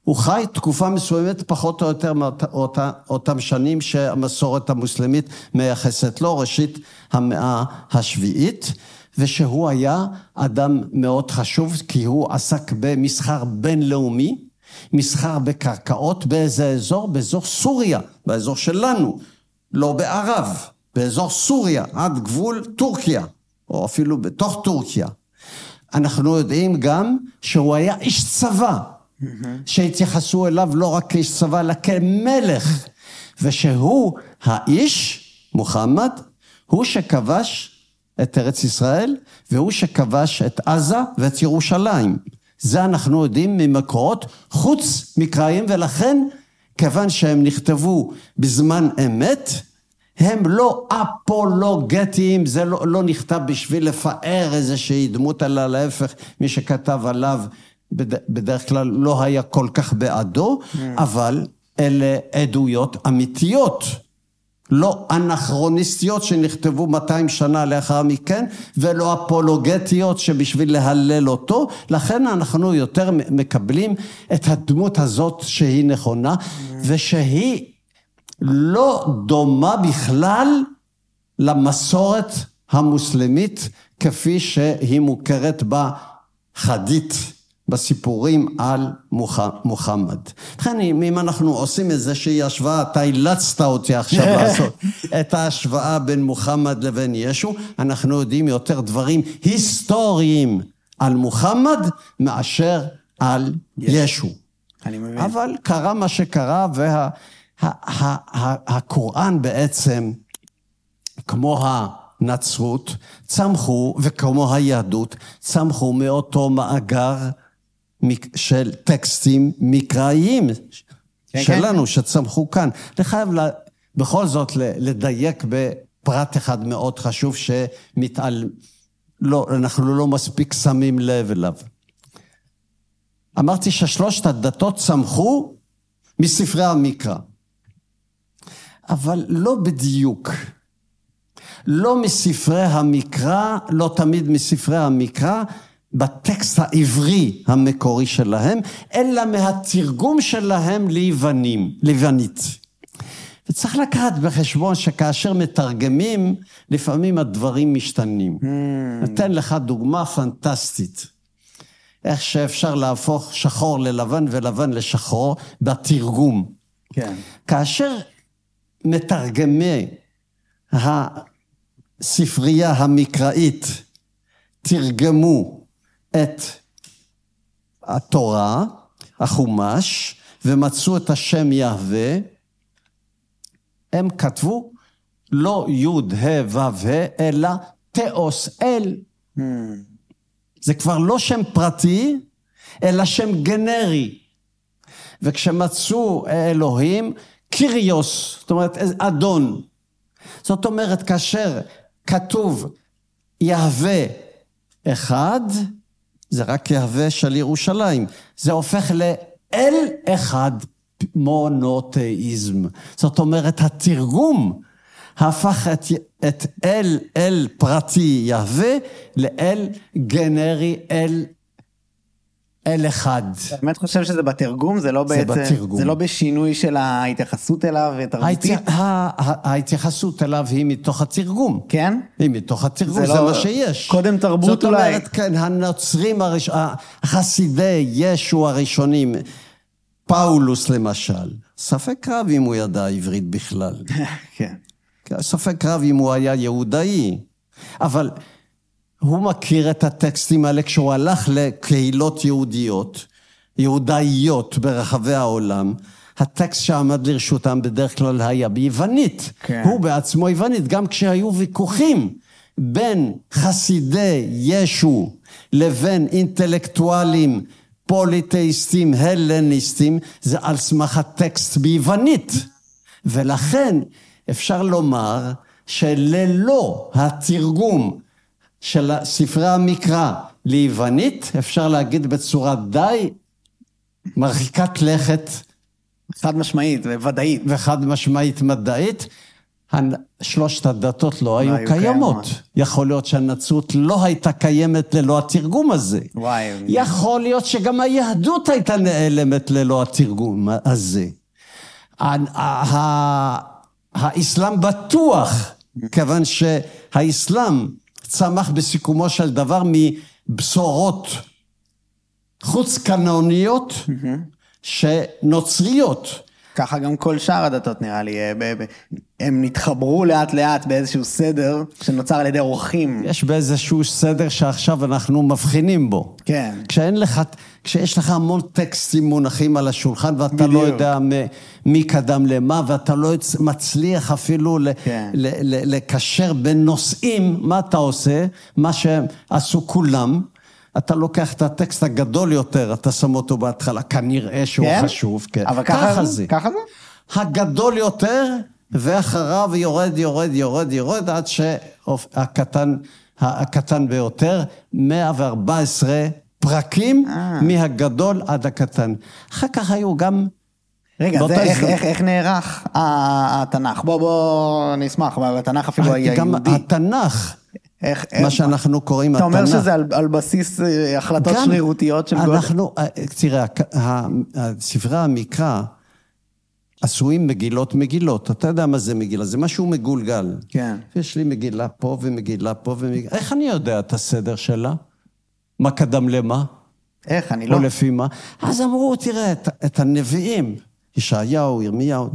הוא חי תקופה מסוימת פחות או יותר מאותה, אותם שנים שהמסורת המוסלמית מייחסת לו, ראשית המאה השביעית, ושהוא היה אדם מאוד חשוב, כי הוא עסק במסחר בינלאומי, מסחר בקרקעות באיזה אזור? באזור סוריה, באזור שלנו, לא בערב, באזור סוריה, עד גבול טורקיה, או אפילו בתוך טורקיה. אנחנו יודעים גם שהוא היה איש צבא, שהתייחסו אליו לא רק כאיש צבא, אלא כמלך, ושהוא האיש, מוחמד, הוא שכבש את ארץ ישראל, והוא שכבש את עזה ואת ירושלים. זה אנחנו יודעים ממקורות חוץ מקראיים, ולכן, כיוון שהם נכתבו בזמן אמת, הם לא אפולוגטיים, זה לא, לא נכתב בשביל לפאר איזושהי דמות, אלא להפך, מי שכתב עליו בד, בדרך כלל לא היה כל כך בעדו, אבל אלה עדויות אמיתיות. לא אנכרוניסטיות שנכתבו 200 שנה לאחר מכן, ולא אפולוגטיות שבשביל להלל אותו, לכן אנחנו יותר מקבלים את הדמות הזאת שהיא נכונה, וחשהיא לא דומה בכלל למסורת המוסלמית כפי שהיא מוכרת בחדית. בסיפורים על מוחמד. לכן אם אנחנו עושים איזושהי השוואה, אתה אילצת אותי עכשיו לעשות את ההשוואה בין מוחמד לבין ישו, אנחנו יודעים יותר דברים היסטוריים על מוחמד מאשר על ישו. אני מבין. אבל קרה מה שקרה, והקוראן בעצם, כמו הנצרות, צמחו, וכמו היהדות, צמחו מאותו מאגר של טקסטים מקראיים כן, שלנו, שצמחו כאן. אני חייב ל- בכל זאת לדייק בפרט אחד מאוד חשוב שמתעל... לא, אנחנו לא מספיק שמים לב אליו. אמרתי ששלושת הדתות צמחו מספרי המקרא. אבל לא בדיוק. לא מספרי המקרא, לא תמיד מספרי המקרא, בטקסט העברי המקורי שלהם, אלא מהתרגום שלהם ליוונים, ליוונית. וצריך לקחת בחשבון שכאשר מתרגמים, לפעמים הדברים משתנים. אתן לך דוגמה פנטסטית. איך שאפשר להפוך שחור ללבן ולבן לשחור בתרגום. כן. כאשר מתרגמי הספרייה המקראית תרגמו את התורה, החומש, ומצאו את השם יהווה, הם כתבו לא י' ה' ו' ה', אלא תאוס אל. זה כבר לא שם פרטי, אלא שם גנרי. וכשמצאו אלוהים, קיריוס, זאת אומרת, אדון. זאת אומרת, כאשר כתוב יהווה אחד, זה רק יהווה של ירושלים. זה הופך לאל אחד מונותאיזם. זאת אומרת, התרגום הפך את, את אל, אל פרטי יהווה לאל גנרי, אל, אל אחד. אתה באמת חושב שזה בתרגום? זה לא זה בעצם... בתרגום. זה לא בשינוי של ההתייחסות אליו תרבותית? ההתייחסות אליו היא מתוך התרגום. כן? היא מתוך התרגום, זה זה, לא- מה שיש. קודם תרבות זאת אולי. אומרת, כן, הנוצרים, הראש... החסידי ישו הראשונים, פאולוס למשל, ספק רב אם הוא ידע עברית בכלל. כן. ספק רב אם הוא היה יהודאי. אבל הוא מכיר את הטקסטים האלה כשהוא הלך לקהילות יהודיות, יהודאיות ברחבי העולם. הטקסט שעמד לרשותם בדרך כלל היה ביוונית. כן. הוא בעצמו יוונית, גם כשהיו ויכוחים בין חסידי ישו לבין אינטלקטואלים פוליטאיסטים, הלניסטים, זה על סמך הטקסט ביוונית. ולכן אפשר לומר שללא התרגום של ספרי המקרא ליוונית, אפשר להגיד בצורה די מרחיקת לכת חד משמעית וודאית. וחד משמעית מדעית, שלושת הדתות לא היו היו קיימות. קיימות. יכול להיות שהנצרות לא הייתה קיימת ללא התרגום הזה. וואי. יכול להיות שגם היהדות הייתה נעלמת ללא התרגום הזה. האסלאם בטוח, כיוון שהאסלאם צמח בסיכומו של דבר מבשורות חוץ קנוניות שנוצריות. ככה גם כל שאר הדתות נראה לי, אה, הם נתחברו לאט לאט באיזשהו סדר שנוצר על ידי אורחים. יש באיזשהו סדר שעכשיו אנחנו מבחינים בו. כן. כשאין לך, כשיש לך המון טקסטים מונחים על השולחן ואתה לא בדיוק. יודע מ- מי קדם למה ואתה לא מצליח אפילו כן. לקשר בין נושאים, מה אתה עושה? מה שעשו כולם. אתה לוקח את הטקסט הגדול יותר, אתה שם אותו בהתחלה, כנראה שהוא כן? חשוב, כן. אבל ככה זה? ככה זה? הגדול יותר, ואחריו יורד, יורד, יורד, יורד, עד שהקטן, הקטן ביותר, 114 פרקים אה. מהגדול עד הקטן. אחר כך היו גם... רגע, זה איך, איך, איך נערך התנ"ך? בוא, בוא, אני אשמח, אבל התנ"ך אפילו היה גם יהודי. התנ"ך, איך, מה שאנחנו קוראים אתה התנ"ך. אומר שזה על, על בסיס אה, החלטות שרירותיות של גודל? אנחנו, אה, תראה, ספרי המקרא עשויים מגילות מגילות. אתה יודע מה זה מגילה? זה משהו מגולגל. כן. יש לי מגילה פה ומגילה פה ומגילה... איך אני יודע את הסדר שלה? מה קדם למה? איך, אני לא... או לפי מה? אז אמרו, תראה, את, את הנביאים, ישעיהו, ירמיהו,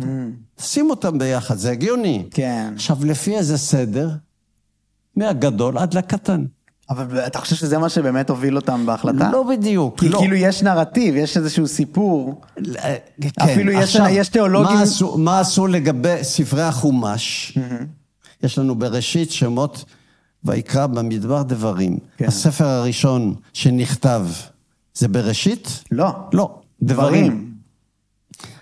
שים אותם ביחד, זה הגיוני. כן. עכשיו, לפי איזה סדר? מהגדול עד לקטן. אבל אתה חושב שזה מה שבאמת הוביל אותם בהחלטה? לא בדיוק, כי לא. כאילו יש נרטיב, יש איזשהו סיפור. אה, כן. אפילו יש- עכשיו, יש תיאולוגים- מה עשו, מה עשו לגבי ספרי החומש? יש לנו בראשית שמות ויקרא במדבר דברים. כן. הספר הראשון שנכתב, זה בראשית? לא. לא. דברים.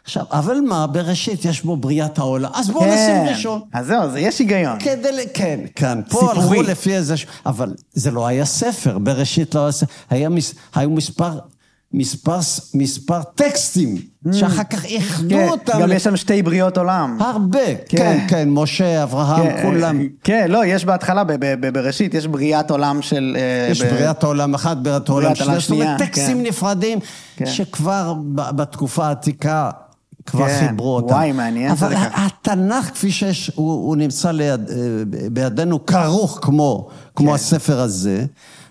עכשיו, אבל מה, בראשית יש בו בריאת העולם, אז בואו נשים ראשון. אז זהו, אז יש היגיון. כדי, כן, כן, פה סיפורי. הלכו לפי איזה... אבל זה לא היה ספר, בראשית לא היה ספר. היה מס, היו מספר, מספר, מספר טקסטים, שאחר כך איחדו כן, אותם. גם יש שם שתי בריאות עולם. הרבה, כן. כן, כן, משה, אברהם, כן, כולם. כן, לא, יש בהתחלה, ב- ב- ב- בראשית, יש בריאת עולם של... אה, יש ב- בריאת העולם אחת, בריאת העולם שנייה, זאת אומרת, טקסטים כן. נפרדים, כן. שכבר בתקופה העתיקה כבר כן, חיברו אותם. וואי, מעניין אבל. התנ"ך, כפי שיש, הוא, הוא נמצא ליד, אה, בידינו כרוך כמו, כמו כן. הספר הזה,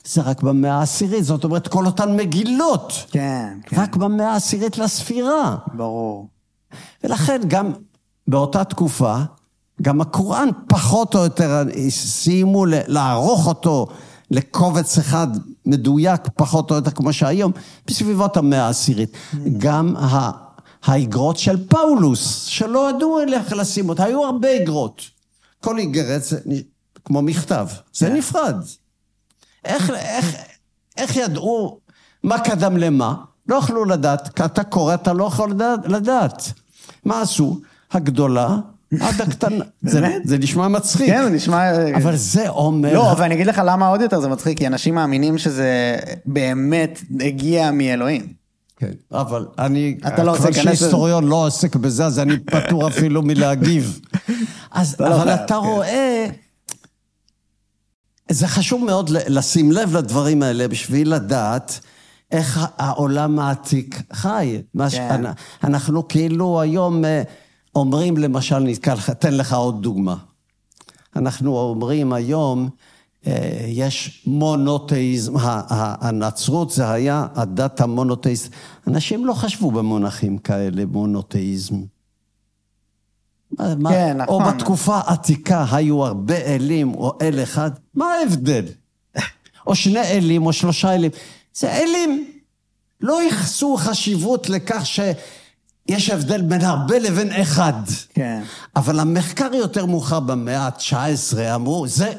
זה רק במאה העשירית, זאת אומרת, כל אותן מגילות, כן, כן, רק במאה העשירית לספירה. ברור. ולכן גם באותה תקופה, גם הקוראן פחות או יותר סיימו לערוך אותו לקובץ אחד מדויק, פחות או יותר כמו שהיום, בסביבות המאה העשירית. גם ה- האיגרות של פאולוס, שלא ידעו איך לשים אותה, היו הרבה איגרות. כל איגרת זה כמו מכתב, זה נפרד. איך, איך, איך ידעו מה קדם למה? לא יכלו לדעת, אתה קורא, אתה לא יכול לדעת. מה עשו? הגדולה עד הקטנה. זה? זה נשמע מצחיק. כן, זה נשמע... אבל זה אומר... לא, ואני אגיד לך למה עוד יותר זה מצחיק, כי אנשים מאמינים שזה באמת הגיע מאלוהים. כן, אבל אני, אתה לא רוצה להיכנס. שהיסטוריון לא עוסק בזה, אז אני פטור אפילו מלהגיב. אז, לא אבל אתה כן. רואה, זה חשוב מאוד לשים לב לדברים האלה בשביל לדעת איך העולם העתיק חי. כן. אנ- אנחנו כאילו היום אה, אומרים, למשל, נתקע לך, תן לך עוד דוגמה. אנחנו אומרים היום, אה, יש מונותאיזם, הנצרות זה היה הדת המונותאיסט. אנשים לא חשבו במונחים כאלה, מונותאיזם. מה- מה- כן, או נכון. בתקופה העתיקה היו הרבה אלים או אל אחד, מה ההבדל? או שני אלים או שלושה אלים. זה אלים. לא ייחסו חשיבות לכך שיש הבדל בין הרבה לבין אחד. כן. אבל המחקר יותר מאוחר במאה ה-19 אמרו, זה,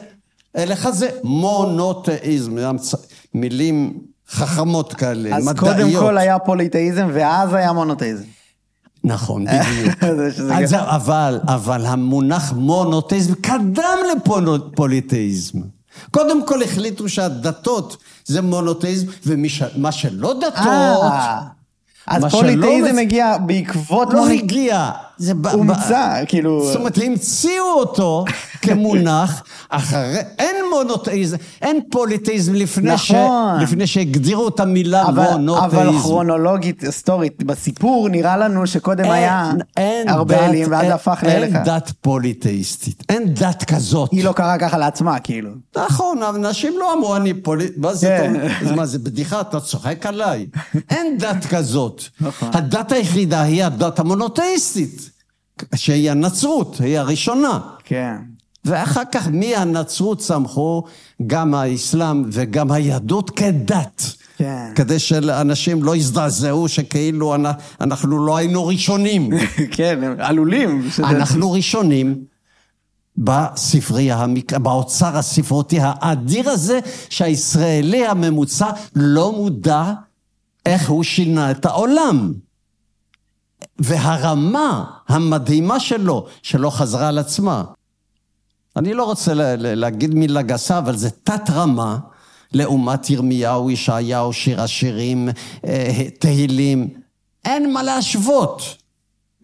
אל אחד זה מונותאיזם, מילים חכמות כאלה, אז מדעיות. קודם כל היה פוליטאיזם, ואז היה מונותאיזם. נכון, בדיוק. אז גם- זה- אבל, אבל המונח מונותאיזם קדם לפוליטאיזם. קודם כל החליטו שהדתות זה מונותאיזם, ומה שלא דתות, אה, אז מס- הגיע בעקבות... לא הגיע. זה ב- הומצא, כאילו... זאת אומרת, המציאו אותו כמונח, אחרי, אין מונותאיזם, אין פוליטאיזם לפני, ש, נכון. לפני שהגדירו את המילה אבל, מונותאיזם. אבל כרונולוגית, היסטורית, בסיפור נראה לנו שקודם אין- היה אין הרבה אלים, ואז אין- הפך אין לאל אחד. דת פוליטאיסטית, אין דת כזאת. היא לא קרה ככה לעצמה, כאילו. נכון, אנשים לא אמרו, אני פוליט... מה זה, כן. אתה מה זה, בדיחה? אתה צוחק עליי. אין דת כזאת. נכון. הדת היחידה היא הדת המונותאיסטית, שהיא הנצרות, היא הראשונה. כן. ואחר כך מהנצרות צמחו גם האסלאם וגם היהדות כדת. כן. כדי שאנשים לא יזדעזעו שכאילו אנ- אנחנו לא היינו ראשונים. כן, עלולים. אנחנו ראשונים בספרייה, באוצר הספרותי האדיר הזה, שהישראלי הממוצע לא מודע איך הוא שינה את העולם. והרמה המדהימה שלו, שלא חזרה על עצמה. אני לא רוצה להגיד מילה גסה, אבל זה תת-רמה לעומת ירמיהו, ישעיהו, שיר השירים, אה, תהילים. אין מה להשוות.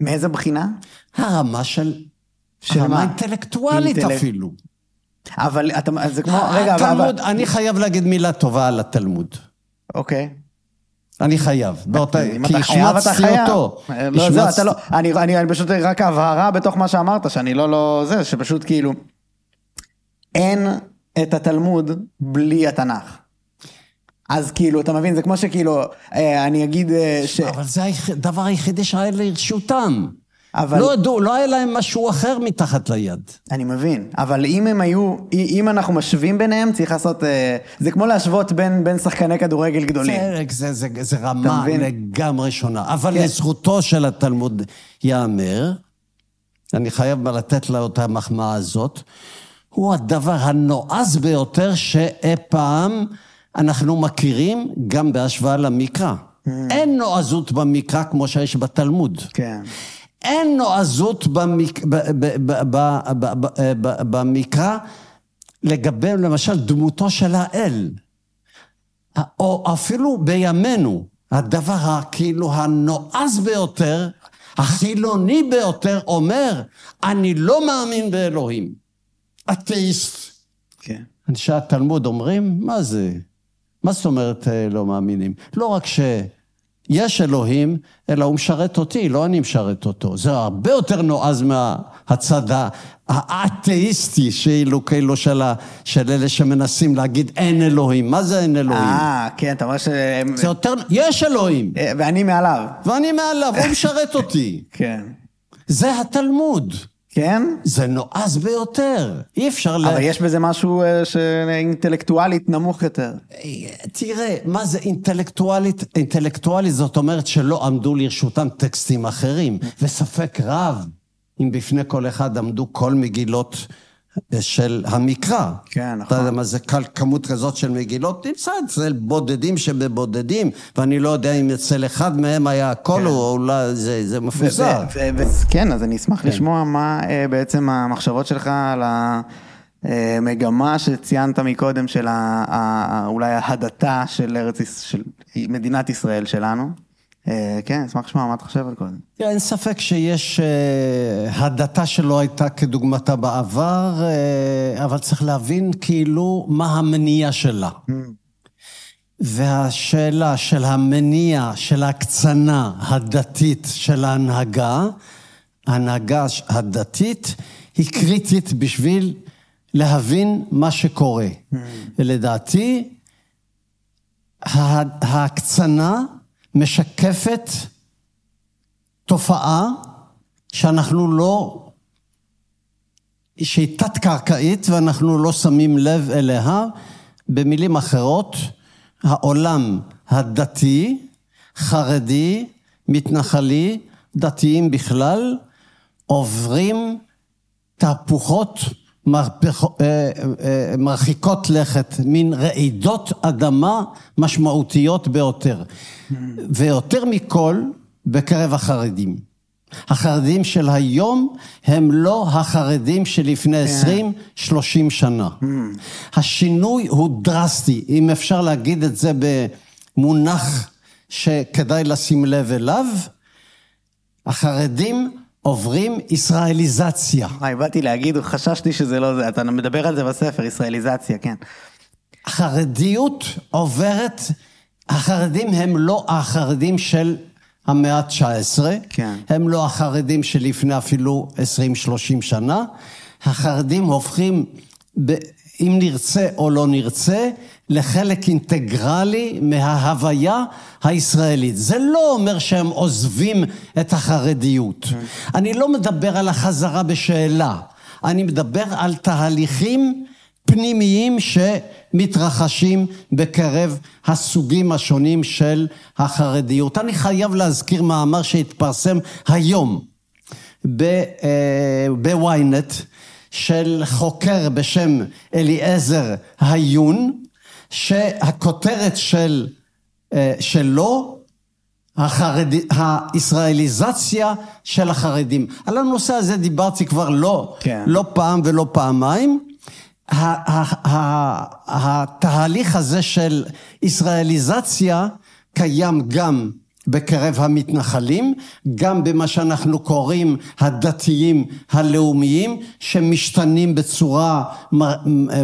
מאיזה בחינה? הרמה של... של הרמה מה? אינטלקטואלית אינטלק- אפילו. אבל אתה, זה כמו, רגע, אבל- התלמוד, אני חייב להגיד מילה טובה על התלמוד. אוקיי. אני חייב. באותה, כי השמצתי. אותו. לא, זהו, אתה לא, אני, אני, אני פשוט רק הבהרה בתוך מה שאמרת, שאני לא, לא, זה, שפשוט כאילו, אין את התלמוד בלי התנ"ך. אז כאילו, אתה מבין, זה כמו שכאילו, אה, אני אגיד אה, ש... אבל זה הדבר היחידי שהיה לרשותם. אבל- לא ידעו, לא היה להם משהו אחר מתחת ליד. אני מבין, אבל אם הם היו, אם אנחנו משווים ביניהם, צריך לעשות, אה, זה כמו להשוות בין, בין שחקני כדורגל גדולים. זה, זה, זה, זה רמה? לגמרי שונה. אבל כן. לזכותו של התלמוד ייאמר, אני חייב לתת לו את המחמאה הזאת, הוא הדבר הנועז ביותר שאי פעם אנחנו מכירים גם בהשוואה למקרא. אין נועזות במקרא כמו שיש בתלמוד. כן. אין נועזות במקרא לגבי למשל דמותו של האל, או אפילו בימינו, הדבר הכאילו הנועז ביותר, החילוני ביותר, אומר, אני לא מאמין באלוהים. אתאיסט. כן. אנשי התלמוד אומרים, מה זה? מה זאת אומרת אה, לא מאמינים? לא רק ש... שיש אלוהים, אלא הוא משרת אותי, לא אני משרת אותו. זה הרבה יותר נועז מהצד האתאיסטי, שאילו כאילו של, ה, של אלה שמנסים להגיד אין אלוהים. מה זה אין אלוהים? אה, כן, אתה אומר ש... זה יותר, יש אלוהים, אה, ואני מעליו. ואני מעליו, הוא משרת אותי. כן. זה התלמוד. כן? זה נועז ביותר. אי אפשר ל... אבל יש בזה משהו אה, שאינטלקטואלית נמוך יותר. תראה, מה זה אינטלקטואלית? אינטלקטואלית זאת אומרת שלא עמדו לרשותם טקסטים אחרים, וספק רב אם בפני כל אחד עמדו כל מגילות של המקרא. כן, אתה יודע נכון. מה זה קל- כמות כזאת של מגילות? נמצא אצל בודדים שבבודדים, ואני לא יודע אם אצל אחד מהם היה הכל, כן. או אולי זה, זה מפוזר. כן, אז אני אשמח לשמוע מה אה, בעצם המחשבות שלך על המגמה שציינת מקודם של ה- ה- אולי ההדתה של ארץ, של מדינת ישראל שלנו. אה, כן, אשמח לשמוע מה אתה חושב על כל זה. תראה, אין ספק שיש אה, הדתה שלא הייתה כדוגמתה בעבר, אה, אבל צריך להבין כאילו מה המניע שלה. והשאלה של המניע, של ההקצנה הדתית של ההנהגה, ההנהגה הדתית היא קריטית בשביל להבין מה שקורה. ולדעתי, ה- ההקצנה משקפת תופעה שאנחנו לא, שהיא תת-קרקעית ואנחנו לא שמים לב אליה. במילים אחרות, העולם הדתי, חרדי, מתנחלי, דתיים בכלל, עוברים תהפוכות מרחיקות לכת, מין רעידות אדמה משמעותיות ביותר. ויותר מכל, בקרב החרדים. החרדים של היום הם לא החרדים שלפני 20-30 שנה. השינוי הוא דרסטי, אם אפשר להגיד את זה במונח שכדאי לשים לב אליו, החרדים עוברים ישראליזציה. וואי, באתי להגיד, חששתי שזה לא זה, אתה מדבר על זה בספר, ישראליזציה, כן. החרדיות עוברת, החרדים הם לא החרדים של המאה ה-19, כן. הם לא החרדים שלפני אפילו 20-30 שנה, החרדים הופכים, ב, אם נרצה או לא נרצה, לחלק אינטגרלי מההוויה הישראלית. זה לא אומר שהם עוזבים את החרדיות. אני לא מדבר על החזרה בשאלה, אני מדבר על תהליכים פנימיים שמתרחשים בקרב הסוגים השונים של החרדיות. אני חייב להזכיר מאמר שהתפרסם היום אה, בוויינט של חוקר בשם אליעזר היון, שהכותרת של, אה, שלו החרדי, הישראליזציה של החרדים. על הנושא הזה דיברתי כבר לא, כן. לא פעם ולא פעמיים. התהליך הזה של ישראליזציה קיים גם בקרב המתנחלים, גם במה שאנחנו קוראים הדתיים הלאומיים, שמשתנים בצורה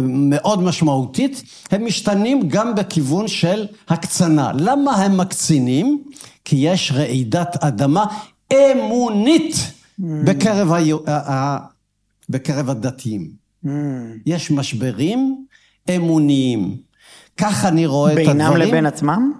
מאוד משמעותית, הם משתנים גם בכיוון של הקצנה. למה הם מקצינים? כי יש רעידת אדמה אמונית בקרב, ה- ה- בקרב הדתיים. יש משברים אמוניים. כך אני רואה את הדברים. בינם לבין עצמם?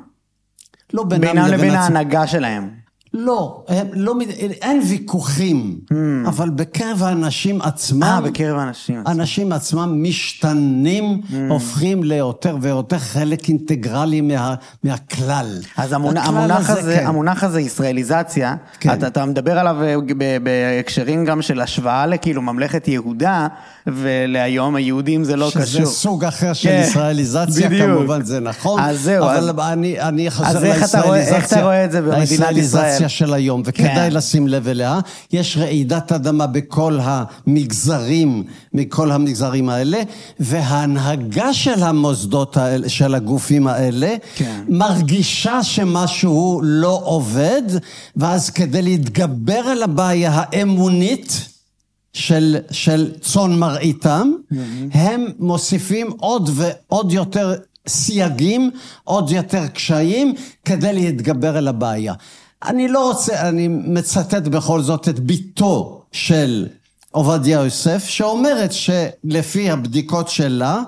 לא בינם, לבין. ההנהגה שלהם. לא, הם לא, אין ויכוחים, אבל בקרב האנשים עצמם, אה, בקרב האנשים. אנשים עצמם משתנים, הופכים ליותר ויותר חלק אינטגרלי מה, מהכלל. אז המונ... הכלל המונח, הזה, כן. המונח הזה, ישראליזציה, כן. אתה, אתה מדבר עליו אה, בהקשרים גם של השוואה לכאילו ממלכת יהודה, ולהיום היהודים זה לא שזה קשור. סוג אחר של כן, ישראליזציה, בדיוק. כמובן זה נכון, אז זהו, אבל אז- אני, אני חוזר אז איך אתה רואה- לישראליזציה, את זה במדינת לישראליזציה ישראל? של היום, וכדאי כן. לשים לב אליה. יש רעידת אדמה בכל המגזרים, מכל המגזרים האלה, וההנהגה של המוסדות האלה, של הגופים האלה, כן. מרגישה שמשהו לא עובד, ואז כדי להתגבר על הבעיה האמונית, של, של צאן מרעיתם, הם מוסיפים עוד ועוד יותר סייגים, עוד יותר קשיים, כדי להתגבר על הבעיה. אני לא רוצה, אני מצטט בכל זאת את בתו של עובדיה יוסף, שאומרת שלפי הבדיקות שלה,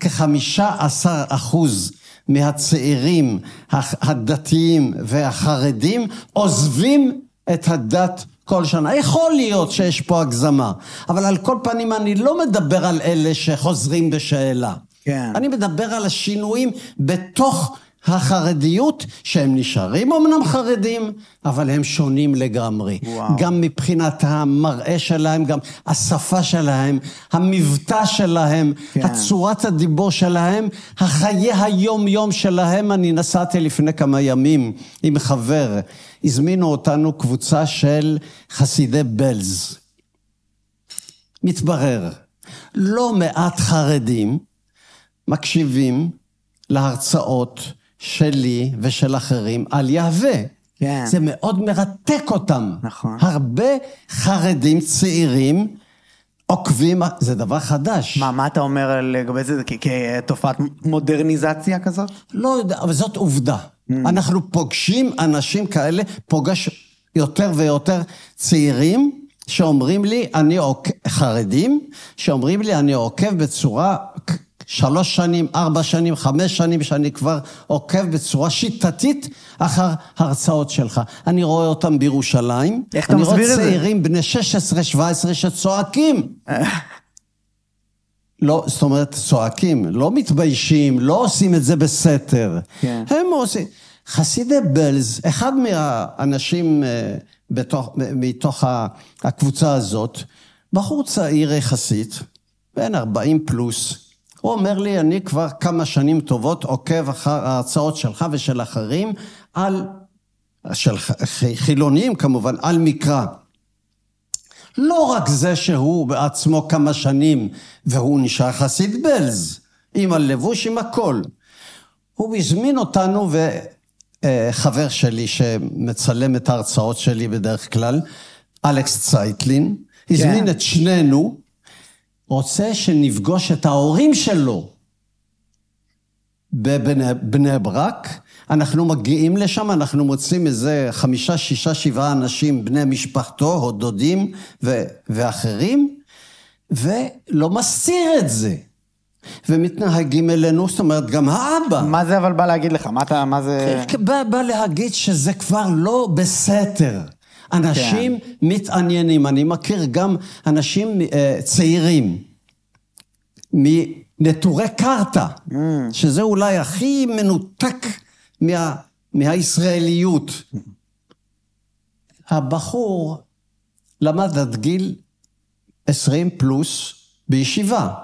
כחמישה עשר אחוז מהצעירים הדתיים והחרדים עוזבים את הדת כל שנה. יכול להיות שיש פה הגזמה, אבל על כל פנים אני לא מדבר על אלה שחוזרים בשאלה. כן. אני מדבר על השינויים בתוך החרדיות, שהם נשארים אמנם חרדים, אבל הם שונים לגמרי. וואו. גם מבחינת המראה שלהם, גם השפה שלהם, המבטא שלהם, כן. הצורת הדיבור שלהם, החיי היום-יום שלהם. אני נסעתי לפני כמה ימים עם חבר, הזמינו אותנו קבוצה של חסידי בלז. מתברר, לא מעט חרדים מקשיבים להרצאות שלי ושל אחרים על יהווה. כן. זה מאוד מרתק אותם. נכון. הרבה חרדים צעירים עוקבים, זה דבר חדש. מה, מה אתה אומר לגבי זה כתופעת מודרניזציה כזאת? לא יודע, אבל זאת עובדה. אנחנו פוגשים אנשים כאלה, פוגש יותר ויותר צעירים שאומרים לי, אני עוקב, חרדים, שאומרים לי, אני עוקב בצורה, שלוש שנים, ארבע שנים, חמש שנים, שאני כבר עוקב בצורה שיטתית אחר הרצאות שלך. אני רואה אותם בירושלים. איך אתה אני מסביר את רואה זה? צעירים בני 16-17 שצועקים. לא, זאת אומרת, צועקים, לא מתביישים, לא עושים את זה בסתר. כן. הם עושים... חסידי בלז, אחד מהאנשים אה, בתוך, מתוך הקבוצה הזאת, בחור צעיר יחסית, בן 40 פלוס, הוא אומר לי, אני כבר כמה שנים טובות עוקב אחר ההרצאות שלך ושל אחרים על, של חילונים כמובן, על מקרא. לא רק זה שהוא בעצמו כמה שנים והוא נשאר חסיד בלז, עם הלבוש, עם הכל. הוא הזמין אותנו וחבר שלי שמצלם את ההרצאות שלי בדרך כלל, אלכס צייטלין, הזמין כן. את שנינו, רוצה שנפגוש את ההורים שלו בבני בני ברק. אנחנו מגיעים לשם, אנחנו מוצאים איזה חמישה, שישה, שבעה אנשים, בני משפחתו, או דודים ו- ואחרים, ולא מסתיר את זה. ומתנהגים אלינו, זאת אומרת, גם האבא. מה זה אבל בא להגיד לך? מה אתה, מה זה... בא, בא להגיד שזה כבר לא בסתר. אנשים כן. מתעניינים. אני מכיר גם אנשים אה, צעירים מנטורי קרתא, mm. שזה אולי הכי מנותק מה, מהישראליות. הבחור למד עד גיל 20 פלוס בישיבה.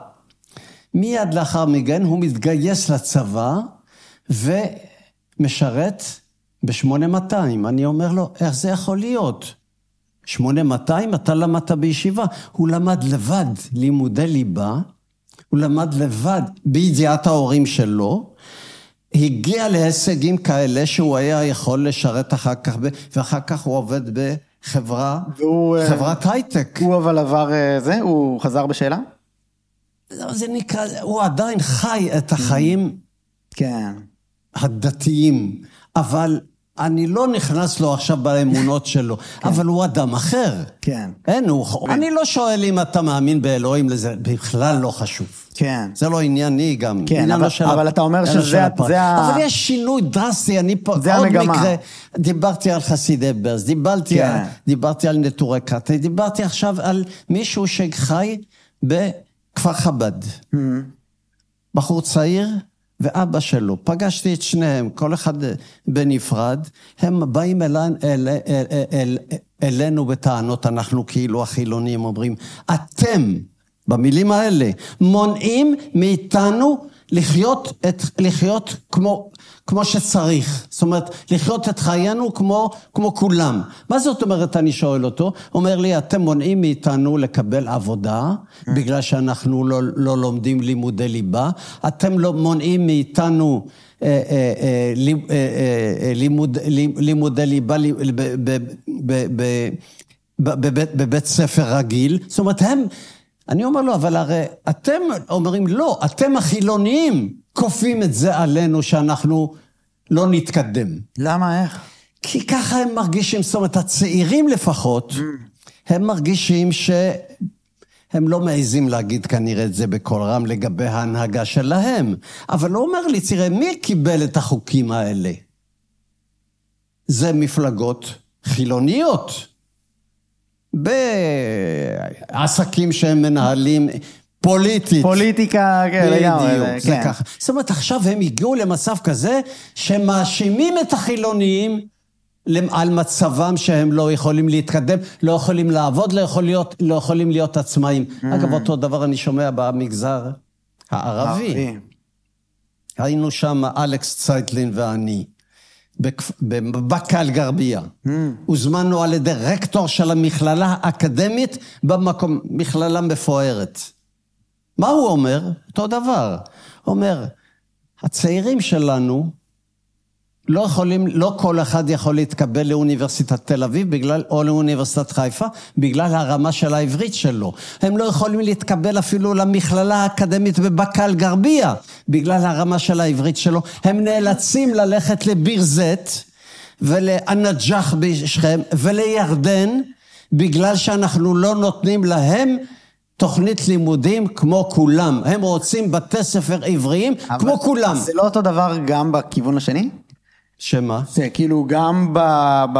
מיד לאחר מכן הוא מתגייס לצבא ומשרת ב-8200. אני אומר לו, איך זה יכול להיות? 8200 אתה למדת בישיבה. הוא למד לבד לימודי ליבה, הוא למד לבד בידיעת ההורים שלו, הגיע להישגים כאלה שהוא היה יכול לשרת אחר כך, ב- ואחר כך הוא עובד בחברה, והוא, אה, חברת הייטק. הוא אבל עבר אה, זה? הוא חזר בשאלה? זה נקרא, הוא עדיין חי את החיים כן. הדתיים, אבל אני לא נכנס לו עכשיו באמונות שלו, אבל הוא אדם אחר. כן. אין, הוא... אני לא שואל אם אתה מאמין באלוהים, זה בכלל לא חשוב. כן. זה לא ענייני גם. כן, עניין אבל- לא של אבל אתה אומר שזה. זה ה- אבל יש שינוי דרסטי, אני פה, זה המגמה. מקרה, דיברתי על חסידי ברס, דיברתי, כן. על, דיברתי על נטורי קרתא, דיברתי עכשיו על מישהו שחי בכפר חב"ד. Mm-hmm. בחור צעיר ואבא שלו. פגשתי את שניהם, כל אחד בנפרד. הם באים אל, אל, אל, אל, אלינו בטענות, אנחנו כאילו החילונים אומרים, אתם, במילים האלה, מונעים מאיתנו לחיות, את, לחיות כמו, כמו שצריך. זאת אומרת, לחיות את חיינו כמו, כמו כולם. מה זאת אומרת, אני שואל אותו? אומר לי, אתם מונעים מאיתנו לקבל עבודה, בגלל שאנחנו לא, לא לומדים לימודי ליבה. אתם לא מונעים מאיתנו... אה, אה, אה, לימ- לימוד- לימ- לימודי ליבה בבית ספר רגיל. זאת אומרת, הם, אני אומר לו, אבל הרי אתם אומרים, לא, אתם החילוניים כופים את זה עלינו שאנחנו לא נתקדם. למה, איך? כי ככה הם מרגישים, זאת אומרת, הצעירים לפחות, הם מרגישים שהם לא מעזים להגיד כנראה את זה בקול רם לגבי ההנהגה שלהם. אבל הוא אומר לי, תראה, מי קיבל את החוקים האלה? זה מפלגות חילוניות. בעסקים שהם מנהלים פוליטית. פוליטיקה, כן, לגמרי. בדיוק, זה כן. ככה. זאת אומרת, עכשיו הם הגיעו למצב כזה שמאשימים את החילוניים למ- על מצבם שהם לא יכולים להתקדם, לא יכולים לעבוד, לא, יכול להיות, לא יכולים להיות עצמאים. Mm. אגב, אותו דבר אני שומע במגזר הערבי. ערבי. היינו שם, אלכס צייטלין ואני, בבאקה אל-גרבייה. Mm. הוזמנו על ידי רקטור של המכללה האקדמית במקום, מכללה מפוארת. מה הוא אומר? אותו דבר. הוא אומר, הצעירים שלנו לא יכולים, לא כל אחד יכול להתקבל לאוניברסיטת תל אביב בגלל, או לאוניברסיטת חיפה בגלל הרמה של העברית שלו. הם לא יכולים להתקבל אפילו למכללה האקדמית בבאקה אל-גרבייה בגלל הרמה של העברית שלו. הם נאלצים ללכת לביר זית ולנג'אח בשכם ולירדן בגלל שאנחנו לא נותנים להם תוכנית לימודים כמו כולם. הם רוצים בתי ספר עבריים כמו כולם. זה לא אותו דבר גם בכיוון השני? שמה? זה כאילו גם ב... ב...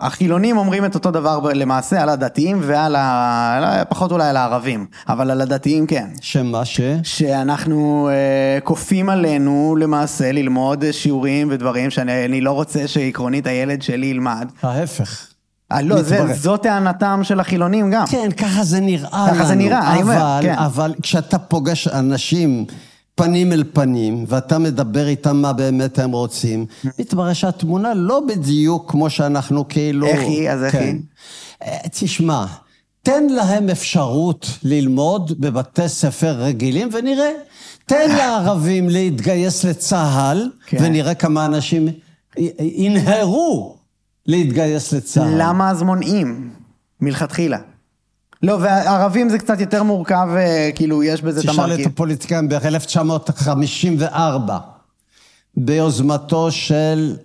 החילונים אומרים את אותו דבר למעשה על הדתיים ועל ה... לא, פחות אולי על הערבים, אבל על הדתיים כן. שמה ש? שאנחנו אה, כופים עלינו למעשה ללמוד שיעורים ודברים שאני אני לא רוצה שעקרונית הילד שלי ילמד. ההפך. אה, לא, זה. זו טענתם של החילונים גם. כן, ככה זה נראה לנו. ככה זה נראה, אבל, כן. אבל כשאתה פוגש אנשים פנים אל פנים, ואתה מדבר איתם מה באמת הם רוצים, מתברר שהתמונה לא בדיוק כמו שאנחנו כאילו... איך היא? אז איך כן. היא? אה, תשמע, תן להם אפשרות ללמוד בבתי ספר רגילים ונראה. תן לערבים להתגייס לצה"ל, כן. ונראה כמה אנשים ינהרו להתגייס לצה"ל. למה אז מונעים? מלכתחילה. לא, והערבים זה קצת יותר מורכב, אה, כאילו, יש בזה את תשאל את המרכיב. הפוליטיקאים ב-1954, ביוזמתו של,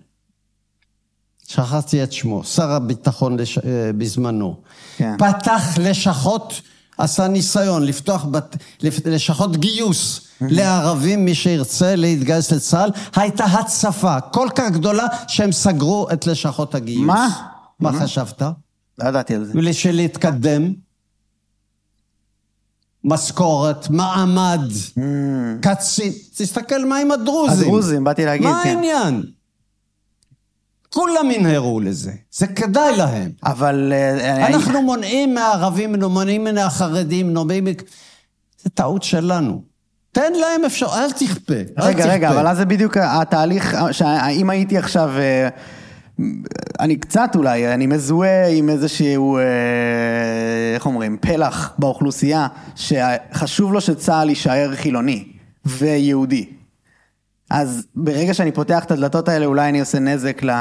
שכחתי את שמו, שר הביטחון לש... אה, בזמנו. כן. פתח לשכות, עשה ניסיון לפתוח בת... לשכות גיוס לערבים, מי שירצה להתגייס לצה"ל. הייתה הצפה כל כך גדולה שהם סגרו את לשכות הגיוס. מה? מה חשבת? לא ידעתי על זה. בשביל להתקדם, משכורת, מעמד, קצין, תסתכל מה עם הדרוזים. הדרוזים, באתי להגיד, מה כן. העניין? כולם ינהרו לזה, זה כדאי להם. אבל... אה, אנחנו מונעים מהערבים, מונעים מהחרדים, מונעים... זה טעות שלנו. תן להם אפשר, אל תכפה. רגע, רגע. אבל אז זה בדיוק התהליך, שאם הייתי עכשיו, אה, אני קצת אולי, אני מזוהה עם איזשהו, אה, איך אומרים, פלח באוכלוסייה, שחשוב לו שצה"ל יישאר חילוני ויהודי. אז ברגע שאני פותח את הדלתות האלה, אולי אני עושה נזק ל...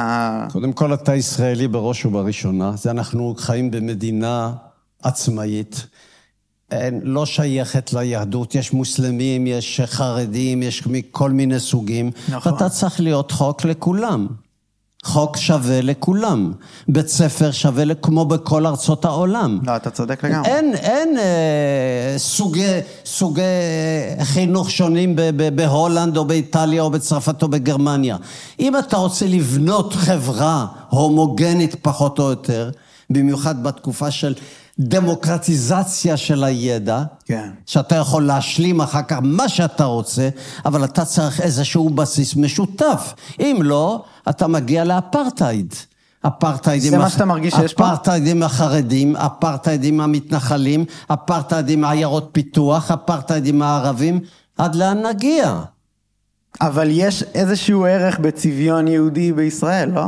קודם כל, אתה ישראלי בראש ובראשונה. זה אנחנו חיים במדינה עצמאית. אין, לא שייכת ליהדות, יש מוסלמים, יש חרדים, יש מכל מיני סוגים. נכון. ואתה צריך להיות חוק לכולם. חוק שווה לכולם. בית ספר שווה כמו בכל ארצות העולם. לא, אתה צודק לגמרי. אין, אין אה, סוגי, סוגי אה, חינוך שונים ב- ב- בהולנד או באיטליה או בצרפת או בגרמניה. אם אתה רוצה לבנות חברה הומוגנית פחות או יותר, במיוחד בתקופה של דמוקרטיזציה של הידע, כן. שאתה יכול להשלים אחר כך מה שאתה רוצה, אבל אתה צריך איזשהו בסיס משותף. אם לא, אתה מגיע לאפרטהייד. אפרטהייד עם הח-? אפרטהייד עם החרדים, אפרטהייד עם המתנחלים, אפרטהייד עם עיירות פיתוח, אפרטהייד עם הערבים, עד לאן נגיע? אבל יש איזשהו ערך בצביון יהודי בישראל, לא?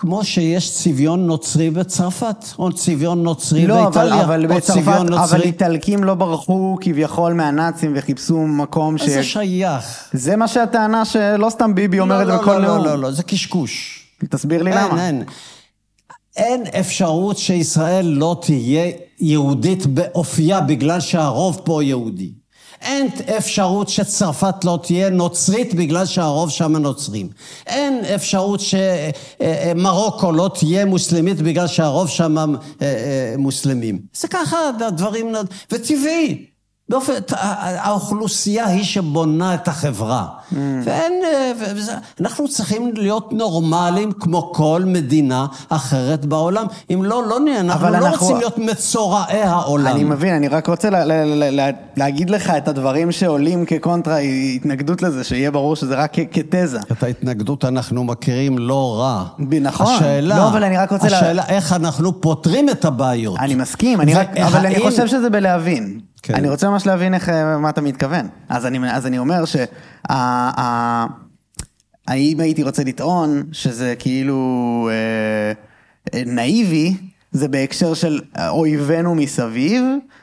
כמו שיש צביון נוצרי בצרפת, או צביון נוצרי לא, אבל, באיטליה, אבל או בצרפת, צביון אבל נוצרי. איטלקים לא ברחו כביכול מהנאצים וחיפשו מקום ש... מה זה שייך? זה מה שהטענה שלא סתם ביבי לא, זה לא, בכל לא, נאום. לא, לא, לא, זה קשקוש. תסביר לי אין, למה. אין. אין אפשרות שישראל לא תהיה יהודית באופייה בגלל שהרוב פה יהודי. אין אפשרות שצרפת לא תהיה נוצרית בגלל שהרוב שם נוצרים. אין אפשרות שמרוקו לא תהיה מוסלמית בגלל שהרוב שם אה, אה, מוסלמים. זה ככה הדברים, וטבעי. באופן, האוכלוסייה היא שבונה את החברה. ואין, אה, וזה, אנחנו צריכים להיות נורמליים כמו כל מדינה אחרת בעולם. אם לא, לא נהיה, אנחנו לא אנחנו- רוצים להיות מצורעי העולם. אני מבין, אני רק רוצה לה, לה, לה, לה, להגיד לך את הדברים שעולים כקונטרה, התנגדות לזה, שיהיה ברור שזה רק כ- כתזה. את ההתנגדות אנחנו מכירים לא רע. נכון. השאלה, לא, אבל אני רק רוצה לה- השאלה איך אנחנו פותרים את הבעיות. אני מסכים, אני רק, אבל אני חושב שזה בלהבין. כן. אני רוצה ממש להבין איך, אה, מה אתה מתכוון. אז אני, אז אני אומר שה... ה- ה- האם הייתי רוצה לטעון שזה כאילו אה, אה, נאיבי, זה בהקשר של אויבינו מסביב,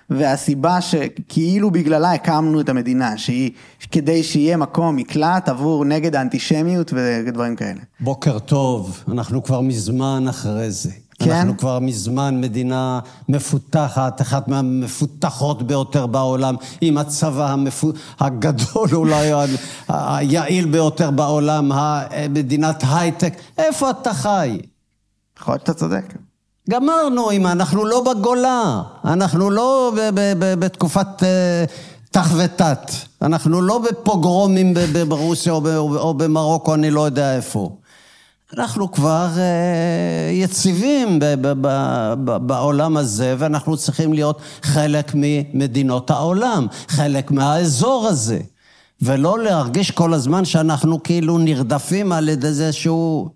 והסיבה שכאילו בגללה הקמנו את המדינה, שהיא כדי שיהיה מקום מקלט עבור נגד האנטישמיות ודברים כאלה. בוקר טוב, אנחנו כבר מזמן אחרי זה. כן? אנחנו כבר מזמן מדינה מפותחת, אחת מהמפותחות ביותר בעולם, עם הצבא המפו... הגדול אולי, היעיל ביותר בעולם, מדינת הייטק. איפה אתה חי? יכול להיות שאתה צודק. גמרנו עם, אנחנו לא בגולה, אנחנו לא בתקופת אה, תח ותת, אנחנו לא בפוגרומים ברוסיה או במרוקו, אני לא יודע איפה. אנחנו כבר אה, יציבים ב- ב- ב- ב- בעולם הזה, ואנחנו צריכים להיות חלק ממדינות העולם, חלק מהאזור הזה, ולא להרגיש כל הזמן שאנחנו כאילו נרדפים על ידי זה שהוא...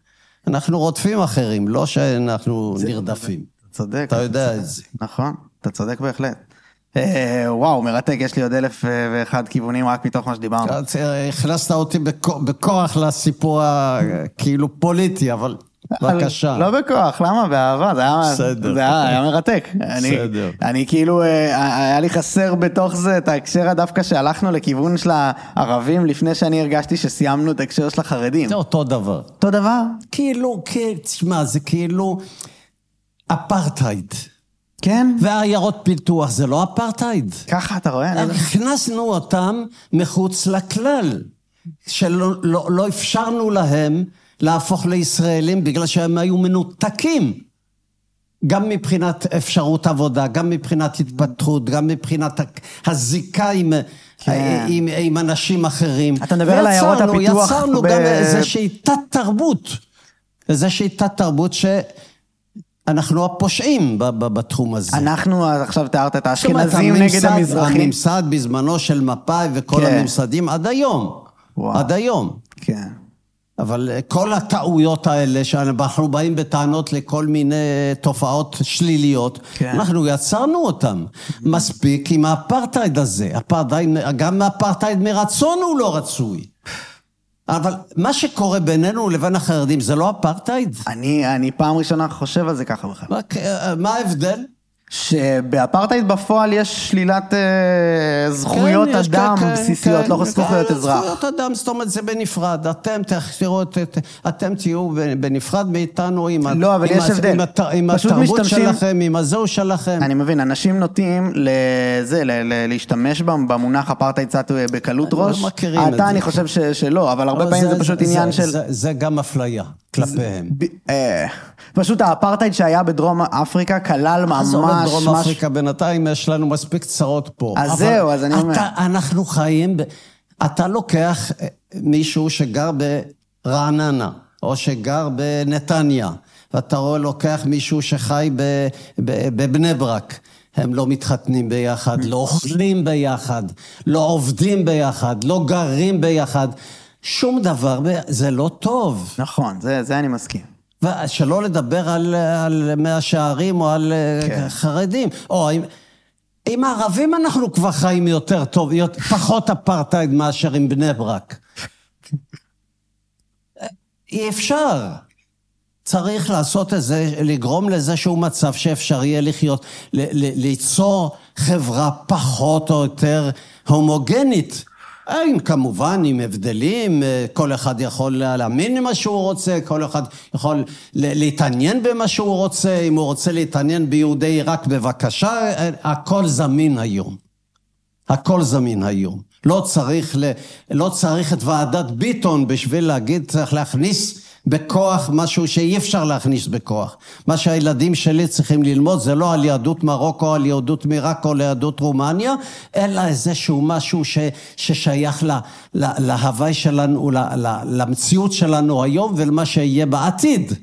אנחנו רודפים אחרים, לא שאנחנו נרדפים. צודק. אתה יודע את זה. נכון, אתה צודק בהחלט. אה, וואו, מרתק, יש לי עוד אלף אה, ואחד כיוונים רק מתוך מה שדיברנו. הכנסת אותי בכ- בכוח לסיפור הכאילו פוליטי, אבל בבקשה. לא בכוח, למה? באהבה, זה היה, בסדר. זה היה, היה מרתק. אני, בסדר. אני כאילו, אה, היה לי חסר בתוך זה את ההקשר הדווקא שהלכנו לכיוון של הערבים לפני שאני הרגשתי שסיימנו את ההקשר של החרדים. זה אותו דבר. אותו דבר? כאילו, כן, תשמע, זה כאילו אפרטהייד. כן? ועיירות פיתוח זה לא אפרטהייד. ככה אתה רואה? אני- הכנסנו אותם מחוץ לכלל, שלא לא, לא אפשרנו להם להפוך לישראלים בגלל שהם היו מנותקים. גם מבחינת אפשרות עבודה, גם מבחינת התפתחות, גם מבחינת הזיקה עם, כן. עם, עם אנשים אחרים. אתה מדבר על עיירות הפיתוח יצרנו ב- גם איזושהי תת-תרבות. איזושהי תת-תרבות שאנחנו הפושעים ב- ב- בתחום הזה. אנחנו עכשיו תיארת את האשכנזים נגד המזרחים. הממסד בזמנו של מפא"י וכל כן. הממסדים עד היום. וואו. עד היום. כן. אבל כל הטעויות האלה, שאנחנו באים בטענות לכל מיני תופעות שליליות, כן. אנחנו יצרנו אותן. מספיק עם האפרטהייד הזה. אפרטהייד, גם האפרטהייד מרצון הוא לא רצוי. אבל מה שקורה בינינו לבין החרדים זה לא אפרטהייד? אני, אני פעם ראשונה חושב על זה ככה בכלל. מה- מה ההבדל? שבאפרטהייד בפועל יש שלילת אה, אדם בסיסיות, כן, לא זכויות כן, אזרח. זכויות אדם, זאת אומרת, זה בנפרד. אתם תחזירו את... את- אתם תהיו בנפרד מאיתנו עם, לא, התרבות שלכם, עם הזהו שלכם. אני מבין, אנשים נוטים לזה, להשתמש במונח אפרטהייד קצת בקלות לא ראש. מכירים את אתה, זה. אני חושב ש- שלא, אבל הרבה פעמים זה פשוט עניין של... זה, גם אפליה כלפיהם. אה, פשוט האפרטהייד שהיה בדרום אפריקה כלל ממש... עזוב את דרום אפריקה, בינתיים יש לנו מספיק צרות פה. אז זהו, אז אני אומר. אנחנו חיים. אתה לוקח אה, מישהו שגר ברעננה, או שגר בנתניה, ואתה רואה, לוקח מישהו שחי. בבני ברק. הם לא מתחתנים ביחד, לא אוכלים ביחד, לא עובדים ביחד, לא גרים ביחד. שום דבר, זה לא טוב. נכון, זה זה אני מסכים. ושלא לדבר על, על מאה שערים או על כן. כן. חרדים. או עם, הערבים אנחנו כבר חיים יותר טוב, פחות אפרטהייד מאשר עם בני ברק. אי אפשר. צריך לעשות איזה, לגרום לאיזשהו מצב שאפשר יהיה לחיות, ל, ל, ליצור חברה פחות או יותר הומוגנית. עם כמובן, עם הבדלים, אה, כל אחד יכול להאמין במה שהוא רוצה, כל אחד יכול להתעניין במה שהוא רוצה, אם הוא רוצה להתעניין ביהודי עיראק, בבקשה, אה, הכל זמין היום. הכל זמין היום. לא צריך. לא צריך את ועדת ביטון בשביל להגיד, צריך להכניס בכוח משהו שאי אפשר להכניס בכוח. מה שהילדים שלי צריכים ללמוד זה לא על יהדות מרוקו, על יהדות מעיראק או ליהדות רומניה, אלא איזשהו משהו ש... ששייך ל... ל... להוואי שלנו, ל... ל... למציאות שלנו היום ולמה שיהיה בעתיד.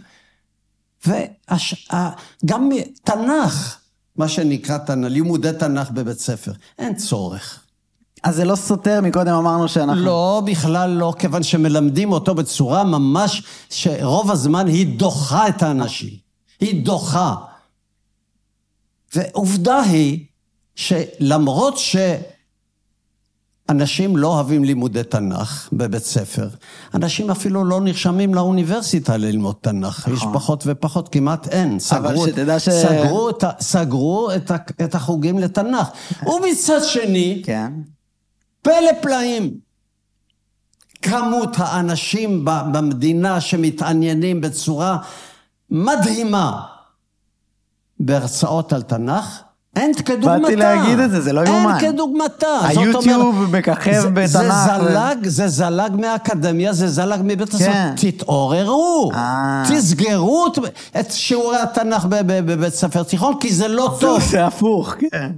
וגם תנ"ך, מה שנקרא תנ"ך, לימודי תנ"ך בבית ספר, אין צורך. אז זה לא סותר, מקודם אמרנו שאנחנו... לא, בכלל לא, כיוון שמלמדים אותו בצורה ממש, שרוב הזמן היא דוחה את האנשים. היא דוחה. ועובדה היא שלמרות שאנשים לא אוהבים לימודי תנ"ך בבית ספר, אנשים אפילו לא נרשמים לאוניברסיטה ללמוד תנ"ך. יש פחות ופחות, כמעט אין. סגרו, את- שתדע ש- סגרו, את, סגרו את, את החוגים לתנ"ך. ומצד שני, כן. פלא פלאים. כמות האנשים במדינה שמתעניינים בצורה מדהימה בהרצאות על תנ"ך, אין כדוגמתה. באתי להגיד את זה, זה לא יאומן. אין כדוגמתה. היוטיוב מככב בתנ"ך. זה ו- זלג, זה זלג מהאקדמיה, זה זלג מבית הספר. כן. תתעוררו, אה. תסגרו את- שיעורי התנ"ך בבית ספר תיכון, כי זה לא טוב. זה הפוך, כן.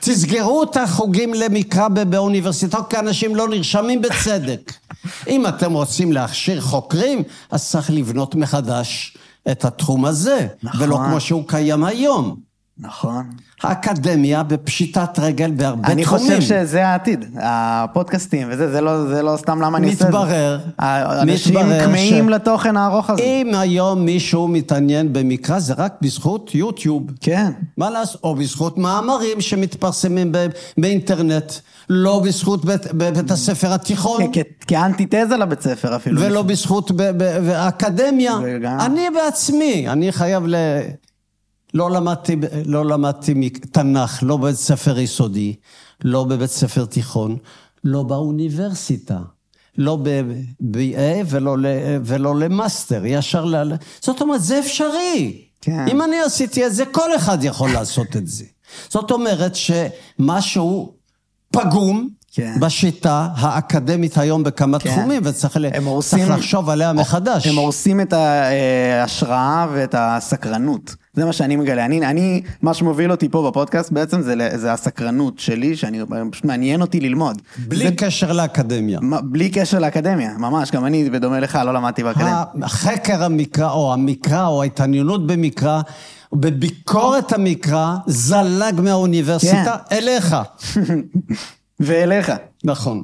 תסגרו את החוגים למקרא באוניברסיטאות, כי אנשים לא נרשמים בצדק. אם אתם רוצים להכשיר חוקרים, אז צריך לבנות מחדש את התחום הזה, נכון. ולא כמו שהוא קיים היום. נכון. האקדמיה בפשיטת רגל בהרבה אני תחומים. חושב שזה העתיד, הפודקאסטים וזה, זה לא, זה לא סתם למה אני עושה את זה. מתברר, מתברר כמהים ש- לתוכן הארוך הזה. אם היום מישהו מתעניין במקרא, זה רק בזכות יוטיוב. כן. מה לעשות? או בזכות מאמרים שמתפרסמים ב- באינטרנט, לא בזכות בית, בבית הספר התיכון. כאנטיתזה לבית ספר אפילו. ולא בזכות ב- ב- באקדמיה. וגם- אני בעצמי, אני חייב ל... לא למדתי, לא למדתי תנ"ך, לא בבית ספר יסודי, לא בבית ספר תיכון, לא באוניברסיטה. לא ב-BA ולא, ולא ל master, ישר ל... זאת אומרת, זה אפשרי. כן. אם אני עשיתי את זה, כל אחד יכול לעשות את זה. זאת אומרת שמשהו פגום כן. בשיטה האקדמית היום בכמה כן. תחומים, וצריך הורסים- לחשוב עליה מחדש. הם הורסים את ההשראה ואת הסקרנות. זה מה שאני מגלה. אני, אני, מה שמוביל אותי פה בפודקאסט בעצם זה, זה הסקרנות שלי, שאני פשוט מעניין אותי ללמוד. בלי זה, קשר לאקדמיה. מה- בלי קשר לאקדמיה, ממש, גם אני, בדומה לך, לא למדתי באקדמיה. החקר המקרא, או המקרא, או ההתעניינות במקרא, בביקורת המקרא, זלג מהאוניברסיטה כן. אליך. ואליך. נכון.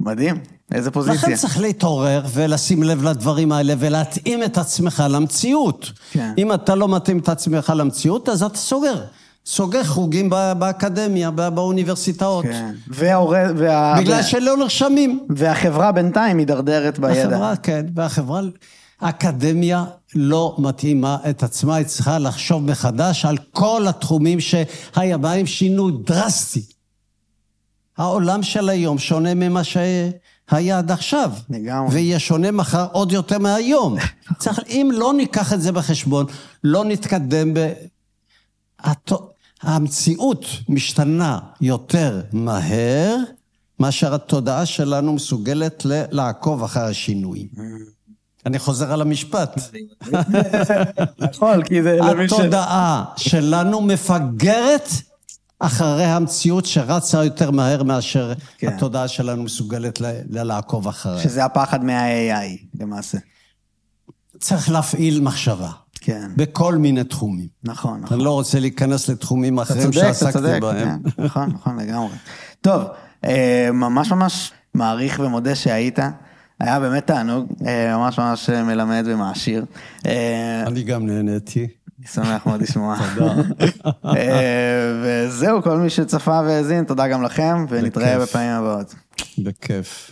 מדהים, איזה פוזיציה. לכן צריך להתעורר ולשים לב לדברים האלה ולהתאים את עצמך למציאות. כן. אם אתה לא מתאים את עצמך למציאות, אז אתה סוגר. סוגר חוגים באקדמיה, באוניברסיטאות. כן. וההורה, וה... בגלל וה- שלא נרשמים. והחברה בינתיים מידרדרת בידע. החברה, כן, והחברה, האקדמיה לא מתאימה את עצמה, היא צריכה לחשוב מחדש על כל התחומים שהיה בהם שינוי דרסטי. העולם של היום שונה ממה שהיה עד עכשיו. לגמרי. ויהיה שונה מחר עוד יותר מהיום. צריך, אם לא ניקח את זה בחשבון, לא נתקדם ב... הת... המציאות משתנה יותר מהר, מאשר התודעה שלנו מסוגלת ל- לעקוב אחר השינויים. אני חוזר על המשפט. נכון, כי זה. התודעה שלנו מפגרת אחרי המציאות שרצה יותר מהר מאשר כן. התודעה שלנו מסוגלת ל- ל- לעקוב אחריה. שזה הפחד מה-AI, למעשה. צריך להפעיל מחשבה כן, בכל מיני תחומים. נכון, נכון. אני לא רוצה להיכנס לתחומים אתה אחרים צודק, אתה שעסקתי צודק, בהם. כן, נכון, נכון לגמרי. טוב, אה, ממש ממש מעריך ומודה שהיית. היה באמת תענוג, אה, ממש ממש מלמד ומעשיר. אה, אני גם נהניתי. אני שמח מאוד לשמוע. תודה. וזהו, כל מי שצפה והאזין, תודה גם לכם, ונתראה. בפעמים הבאות. בכיף.